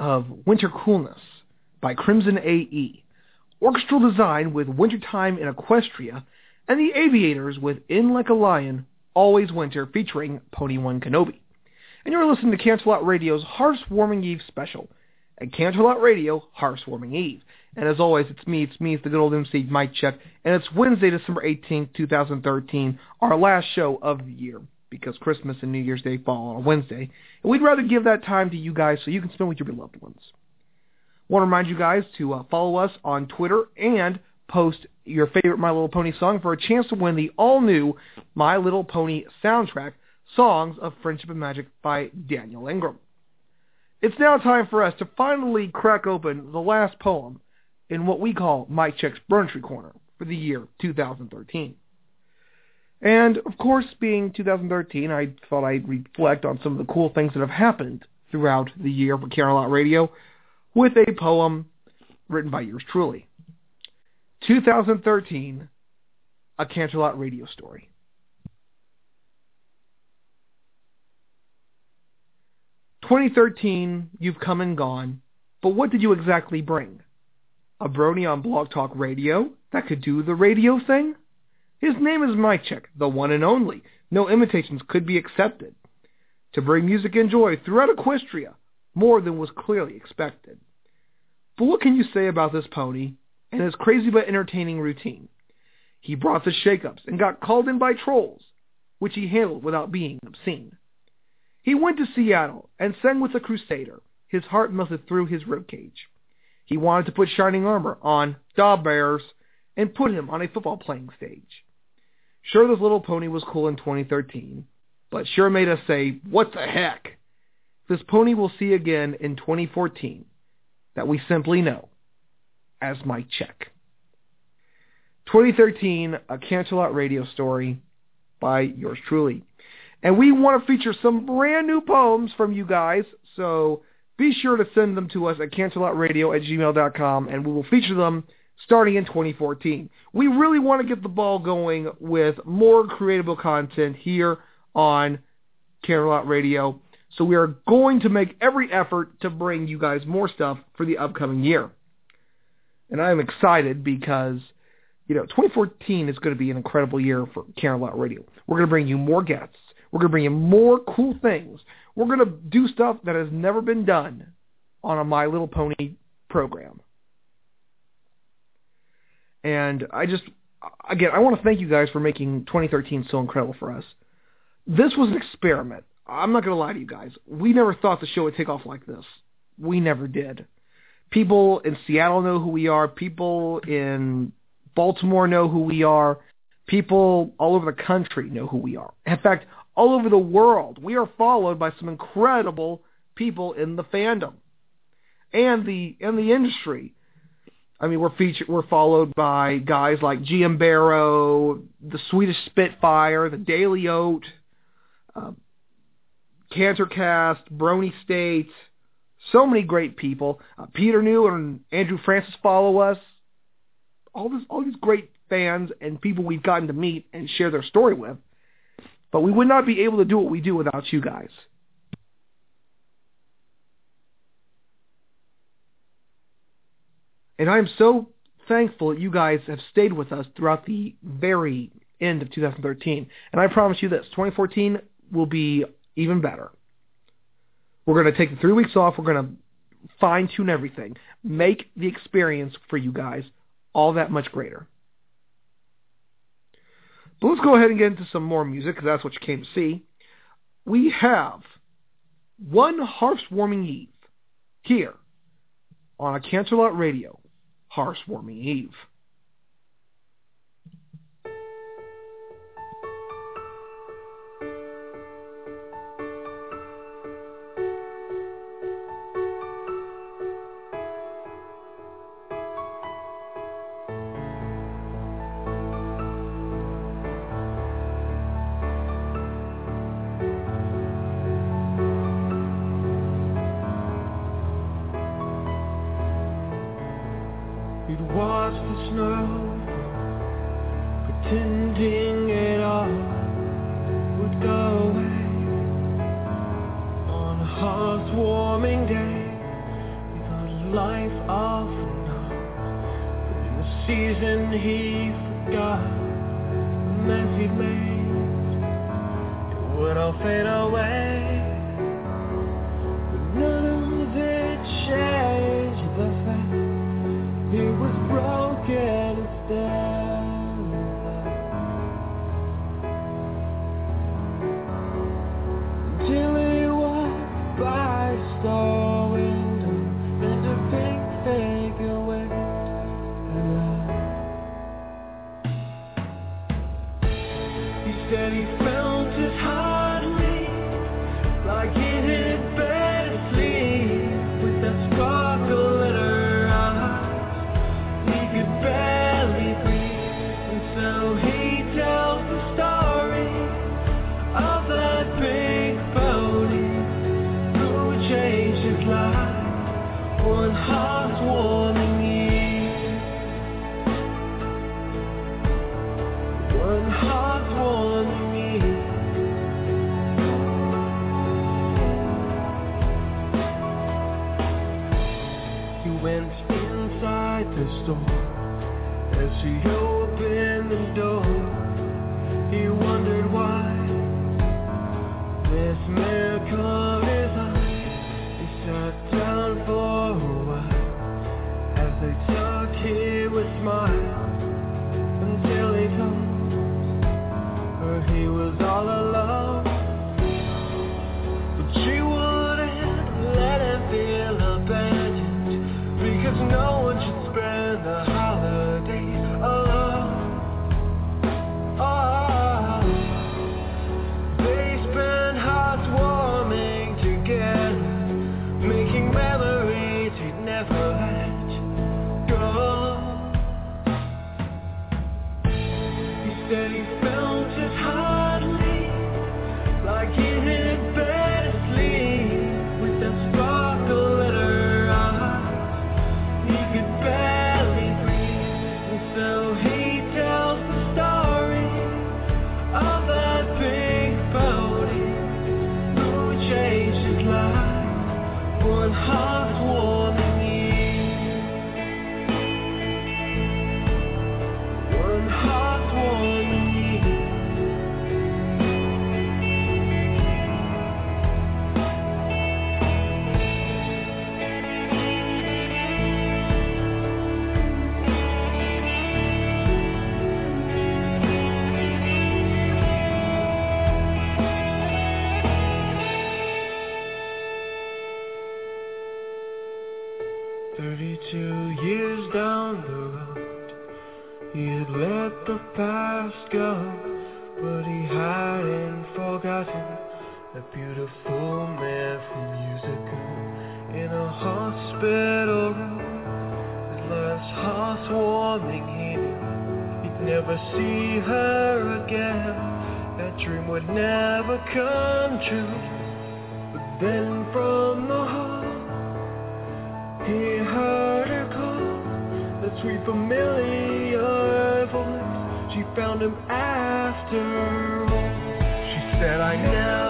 of Winter Coolness by Crimson AE, orchestral design with Wintertime in Equestria, and the Aviators with In Like a Lion, Always Winter featuring Pony One Kenobi. And you're listening to Canterlot Radio's Hearth's Warming Eve special at Canterlot Radio Hearth's Warming Eve. And as always, it's me, it's me, it's the good old MC Mic Check, and it's Wednesday, December 18th, 2013, our last show of the year because Christmas and New Year's Day fall on a Wednesday. And we'd rather give that time to you guys so you can spend with your beloved ones. Want to remind you guys to uh, follow us on Twitter and post your favorite My Little Pony song for a chance to win the all-new My Little Pony soundtrack, Songs of Friendship and Magic by Daniel Ingram. It's now time for us to finally crack open the last poem in what we call Mic Check's Burn Tree Corner for the year 2013. And of course, being 2013, I thought I'd reflect on some of the cool things that have happened throughout the year for Canterlot Radio with a poem written by yours truly. 2013, A Canterlot Radio Story. Twenty thirteen, you've come and gone, but what did you exactly bring? A brony on Blog Talk Radio that could do the radio thing? His name is Mic Check, the one and only. No imitations could be accepted. To bring music and joy throughout Equestria, more than was clearly expected. But what can you say about this pony and his crazy but entertaining routine? He brought the shakeups and got called in by trolls, which he handled without being obscene. He went to Seattle and sang with a crusader, his heart melted through his ribcage. He wanted to put shining armor on Da Bears and put him on a football playing stage. Sure, this little pony was cool in 2013, but sure made us say, what the heck? This pony we'll see again in 2014 that we simply know as Mic Check. 2013, a Canterlot radio story by yours truly. And we want to feature some brand new poems from you guys, so be sure to send them to us at canterlotradio at gmail.com, and we will feature them starting in 2014. We really want to get the ball going with more creatable content here on Canterlot Radio. So we are going to make every effort to bring you guys more stuff for the upcoming year. And I am excited because, you know, 2014 is going to be an incredible year for Canterlot Radio. We're going to bring you more guests. We're going to bring you more cool things. We're going to do stuff that has never been done on a My Little Pony program. And I just, again, I want to thank you guys for making 2013 so incredible for us. This was an experiment. I'm not going to lie to you guys. We never thought the show would take off like this. We never did. People in Seattle know who we are. People in Baltimore know who we are. People all over the country know who we are. In fact, all over the world, we are followed by some incredible people in the fandom and the in the industry. I mean, we're featured, we're followed by guys like GM Berrow, the Swedish Spitfire, the Daily Oat, uh, Cantercast, Brony State, so many great people. Uh, Peter New and Andrew Francis follow us. All this, all these great fans and people we've gotten to meet and share their story with. But we would not be able to do what we do without you guys. And I'm so thankful that you guys have stayed with us throughout the very end of 2013. And I promise you this, 2014 will be even better. We're going to take the three weeks off. We're going to fine-tune everything. Make the experience for you guys all that much greater. But let's go ahead and get into some more music because that's what you came to see. We have one Hearth's Warming Eve here on a Canterlot Radio Hearth's Warming Eve. he A beautiful man from years ago in a hospital room. His last heartwarming healing. He'd never see her again. That dream would never come true. But then from the heart, he heard her call. That sweet familiar voice. She found him after all. She said, I never.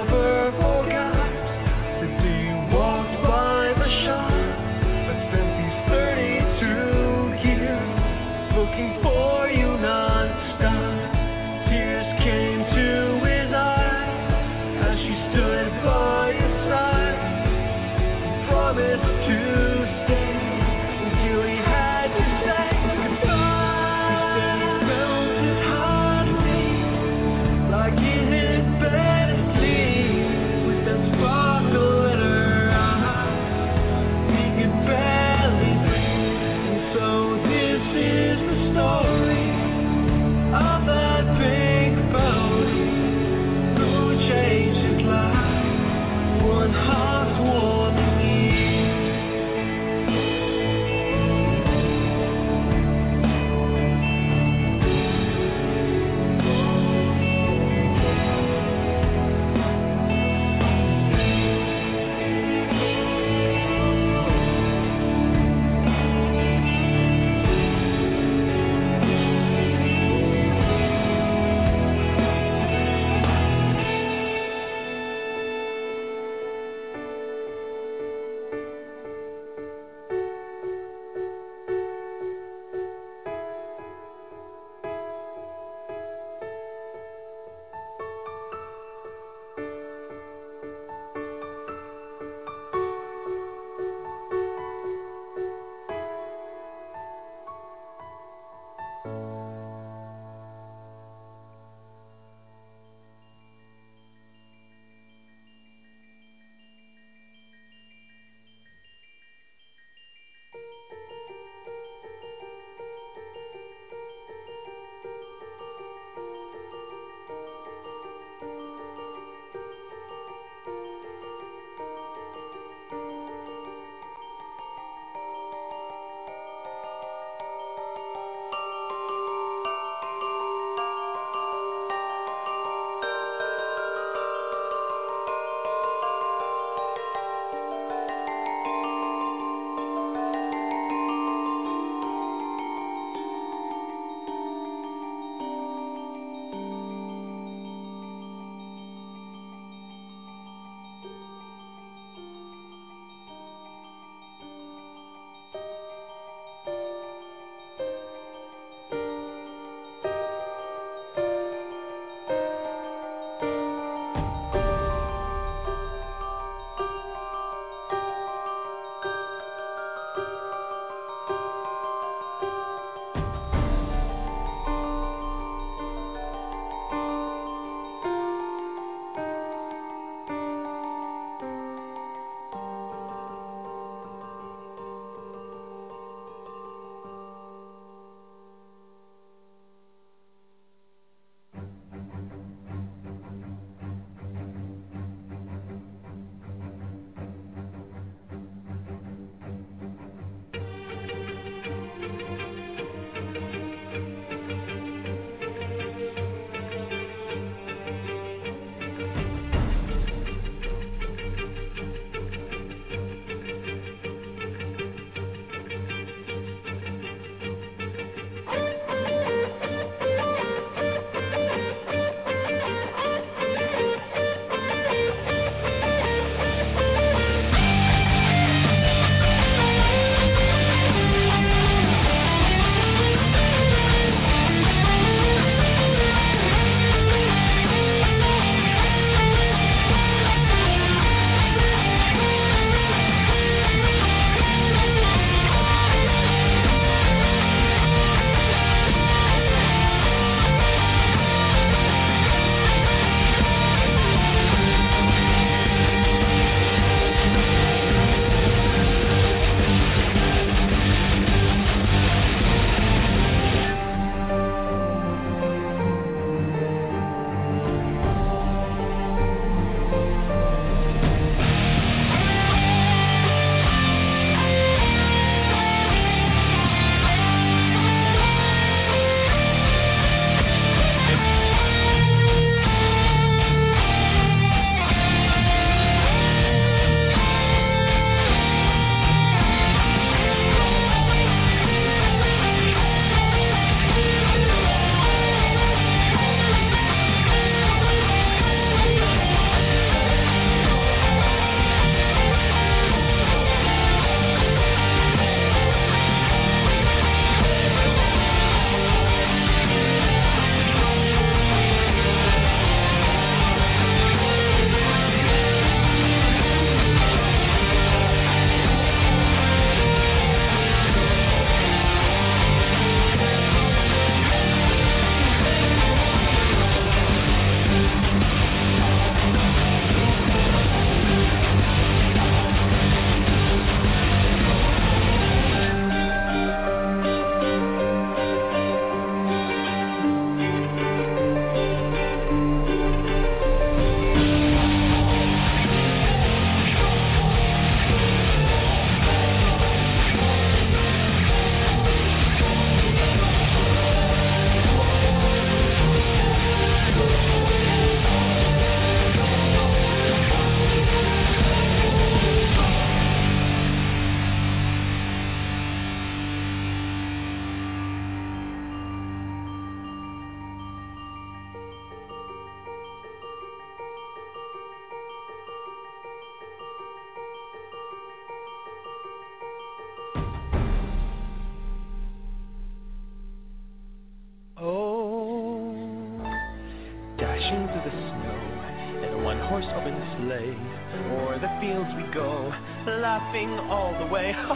go, laughing all the way.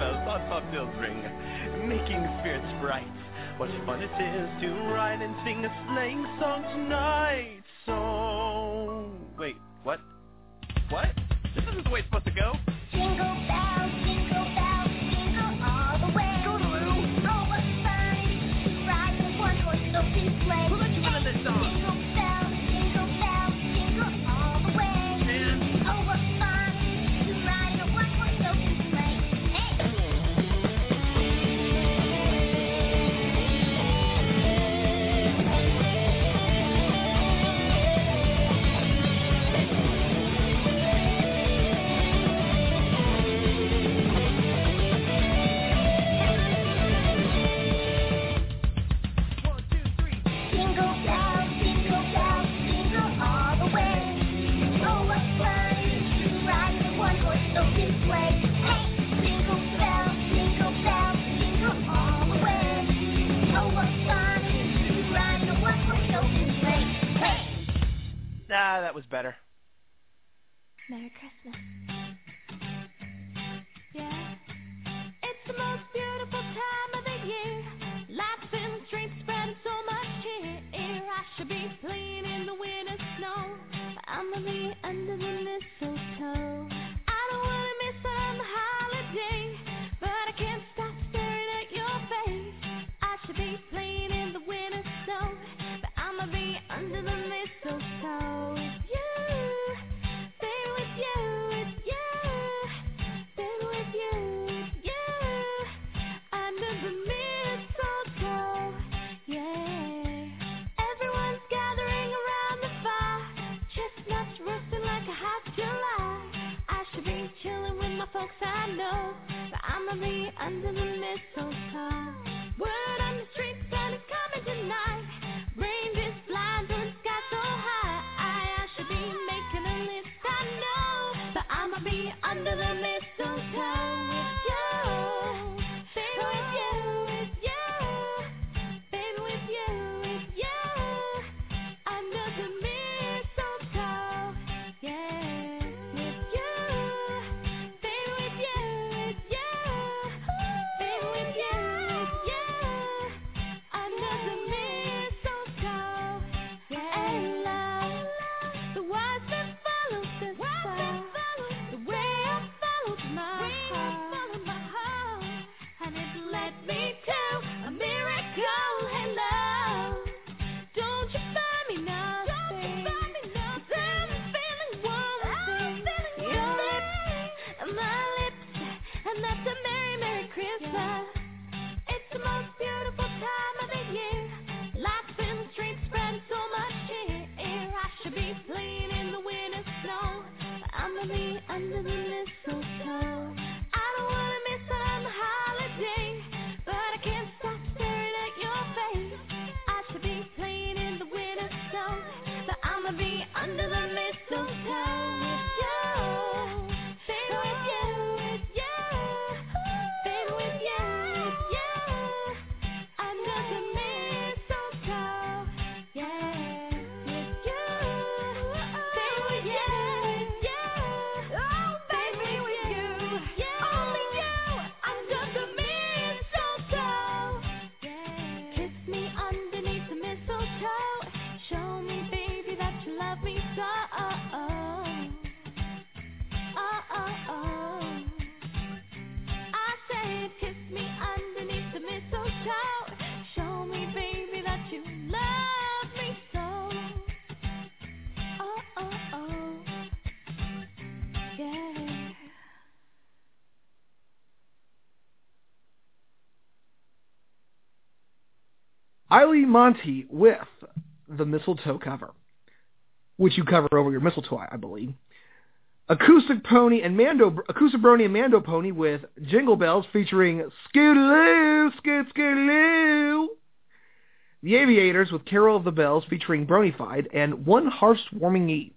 the thought pop ring, making spirits bright. What fun it is to ride and sing a sleighing song tonight. So, wait, what? What? This isn't the way it's supposed to go. Eileen Monty with the mistletoe cover, which you cover over your mistletoe, I believe. Acoustic Pony and Mando, Acoustic Brony and Mando Pony with Jingle Bells featuring Scootaloo, Scoot Scootaloo. The Aviators with Carol of the Bells featuring Bronyfied and One Hearth's Warming Eve.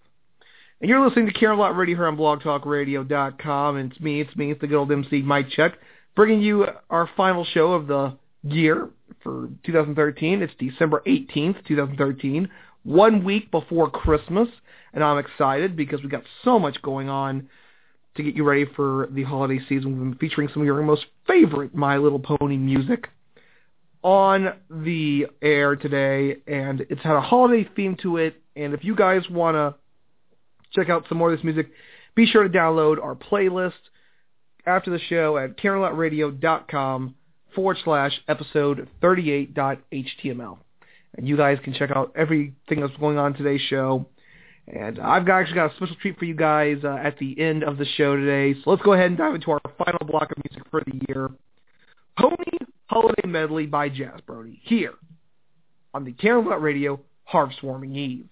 And you're listening to Canterlot Radio here on blogtalkradio.com. And it's me, it's me, it's the good old MC Mic Check, bringing you our final show of the year for 2013. It's December 18th, 2013, one week before Christmas, and I'm excited because we got so much going on to get you ready for the holiday season. We've been featuring some of your most favorite My Little Pony music on the air today, and it's had a holiday theme to it. And if you guys want to check out some more of this music, be sure to download our playlist after the show at CanterlotRadio.com forward slash episode 38.html. And you guys can check out everything that's going on today's show. And I've got, actually got a special treat for you guys uh, at the end of the show today. So let's go ahead and dive into our final block of music for the year. Pony Holiday Medley by Jazz Brony here on the Canterlot Radio Hearth's Warming Eve.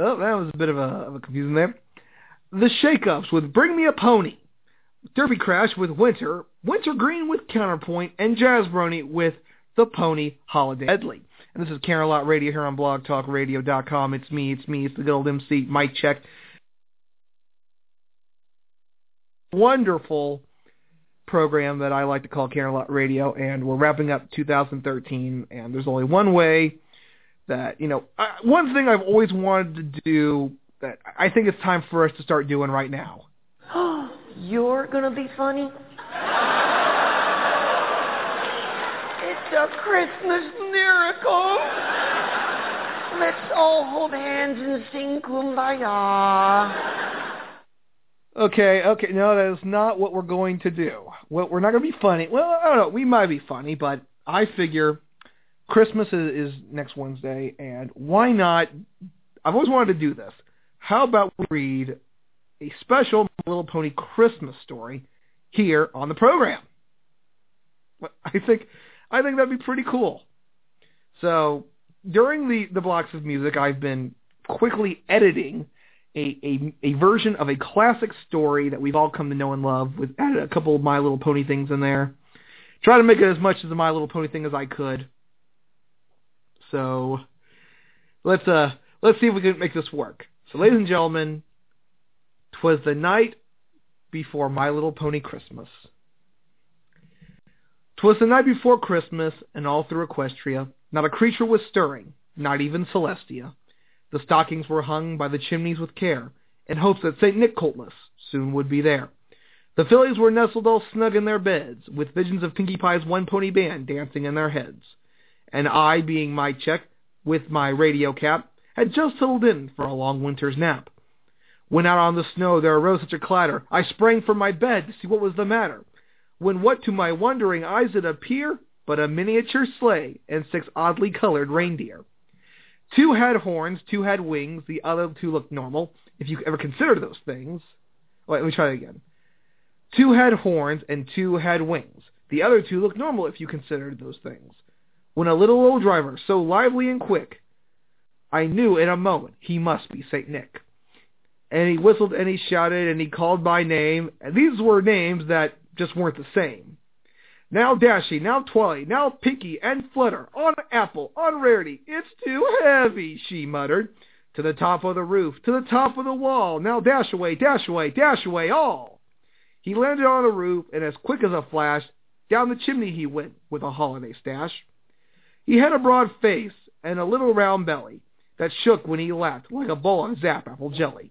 Oh, that was a bit of a, of a confusion there. The Shakeups with Bring Me a Pony. Derby Crash with Winter. Winter Green with Counterpoint. And Jazz Brony with The Pony Holiday Medley. And this is Canterlot Radio here on blogtalkradio.com. It's me, it's me, it's the good old MC, Mic Check. Wonderful program that I like to call Canterlot Radio, and we're wrapping up 2013, and there's only one way that, you know, I, one thing I've always wanted to do that I think it's time for us to start doing right now. You're gonna be funny? It's a Christmas miracle. Let's all hold hands and sing kumbaya. Okay, okay, no, that is not what we're going to do. Well, we're not going to be funny. Well, I don't know. We might be funny, but I figure Christmas is, is next Wednesday, and why not? I've always wanted to do this. How about we read a special My Little Pony Christmas story here on the program? I think I think that'd be pretty cool. So during the the blocks of music, I've been quickly editing a, a a version of a classic story that we've all come to know and love. With added a couple of My Little Pony things in there. Try to make it as much as the My Little Pony thing as I could. So let's uh let's see if we can make this work. So ladies and gentlemen, twas the night before My Little Pony Christmas. Twas the night before Christmas, and all through Equestria, not a creature was stirring, not even Celestia. The stockings were hung by the chimneys with care, in hopes that St. Nicholas soon would be there. The fillies were nestled all snug in their beds, with visions of Pinkie Pie's one pony band dancing in their heads. And I, being Mic Check, with my radio cap, had just settled in for a long winter's nap. When out on the snow there arose such a clatter, I sprang from my bed to see what was the matter. When what to my wondering eyes did appear but a miniature sleigh and six oddly colored reindeer. Two had horns, two had wings, the other two looked normal, if you ever considered those things. Wait, let me try that again. Two had horns and two had wings. The other two looked normal if you considered those things. When a little old driver, so lively and quick, I knew in a moment he must be Saint Nick. And he whistled and he shouted and he called by name. And these were names that just weren't the same. Now Dashy, now Twilly, now Pinkie and Flutter, on Apple, on Rarity. It's too heavy, she muttered, To the top of the roof, to the top of the wall. Now dash away, dash away, dash away, all. He landed on the roof, and as quick as a flash, down the chimney he went with a holiday stash. He had a broad face and a little round belly that shook when he laughed like a bowl of zap apple jelly.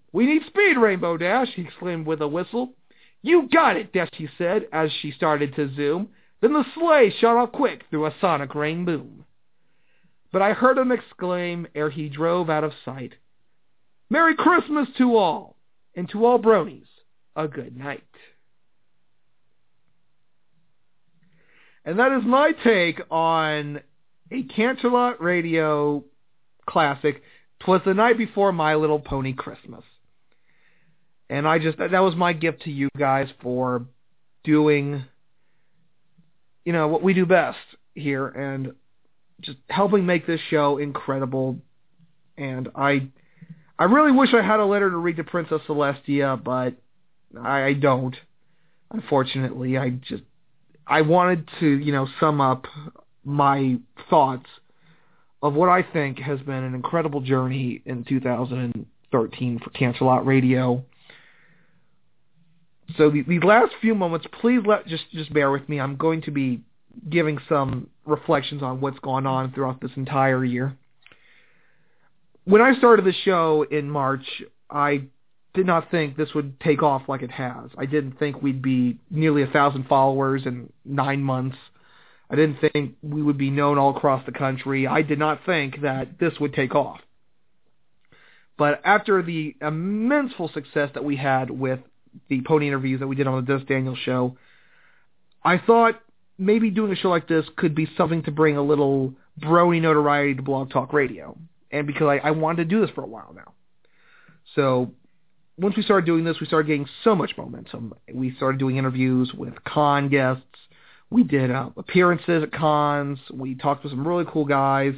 We need speed, Rainbow Dash, he exclaimed with a whistle. You got it, Dash, he said, as she started to zoom. Then the sleigh shot off quick through a sonic rain boom. But I heard him exclaim ere he drove out of sight, Merry Christmas to all, and to all bronies, a good night. And that is my take on a Canterlot Radio classic. Twas the night before My Little Pony Christmas. And I just, that was my gift to you guys for doing, you know, what we do best here and just helping make this show incredible. And I, I really wish I had a letter to read to Princess Celestia, but I, I don't. Unfortunately, I just, I wanted to, you know, sum up my thoughts of what I think has been an incredible journey in 2013 for Canterlot Radio. So the, these last few moments, please let just just bear with me. I'm going to be giving some reflections on what's gone on throughout this entire year. When I started the show in March, I did not think this would take off like it has. I didn't think we'd be nearly a thousand followers in nine months. I didn't think we would be known all across the country. I did not think that this would take off. But after the immenseful success that we had with the pony interviews that we did on the Dust Daniels show, I thought maybe doing a show like this could be something to bring a little brony notoriety to Blog Talk Radio. And because I, I wanted to do this for a while now. So once we started doing this, we started getting so much momentum. We started doing interviews with con guests. We did uh, appearances at cons. We talked to some really cool guys.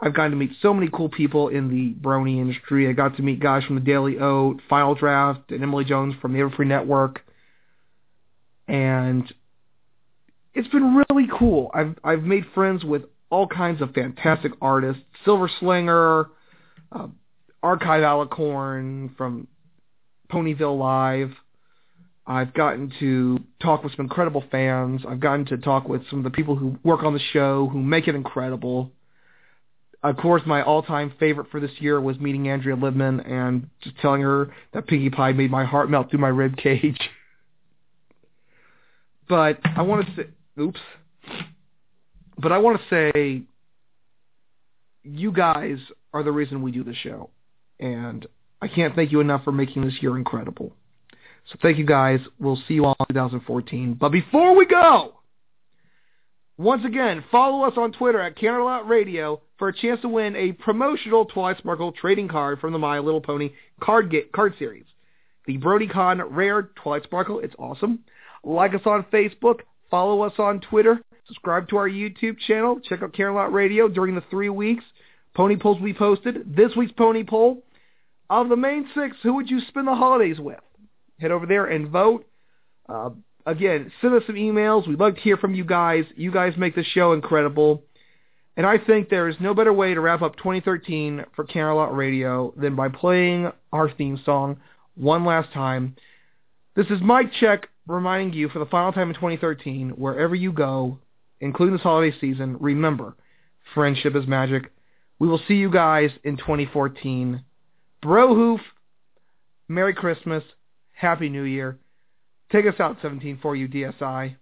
I've gotten to meet so many cool people in the brony industry. I got to meet guys from the Daily Oat, Final Draft, and Emily Jones from the Everfree Network. And it's been really cool. I've I've made friends with all kinds of fantastic artists. Silver Slinger, uh, Archive Alicorn from Ponyville Live. I've gotten to talk with some incredible fans. I've gotten to talk with some of the people who work on the show, who make it incredible. Of course, my all-time favorite for this year was meeting Andrea Libman and just telling her that Pinkie Pie made my heart melt through my rib cage. but I want to say, oops. But I want to say, you guys are the reason we do the show, and I can't thank you enough for making this year incredible. So thank you guys. We'll see you all in 2014. But before we go, once again, follow us on Twitter at Canterlot Radio for a chance to win a promotional Twilight Sparkle trading card from the My Little Pony card get, card series. The BronyCon Rare Twilight Sparkle. It's awesome. Like us on Facebook. Follow us on Twitter. Subscribe to our YouTube channel. Check out Canterlot Radio during the three weeks. Pony polls we posted. This week's pony poll. Of the main six, who would you spend the holidays with? Head over there and vote. Uh, again, send us some emails. We'd love to hear from you guys. You guys make the show incredible. And I think there is no better way to wrap up 2013 for Canterlot Radio than by playing our theme song one last time. This is Mic Check reminding you for the final time in 2013, wherever you go, including this holiday season, remember, friendship is magic. We will see you guys in 2014. Brohoof, Merry Christmas, Happy New Year. Take us out, 17 for you, DSI.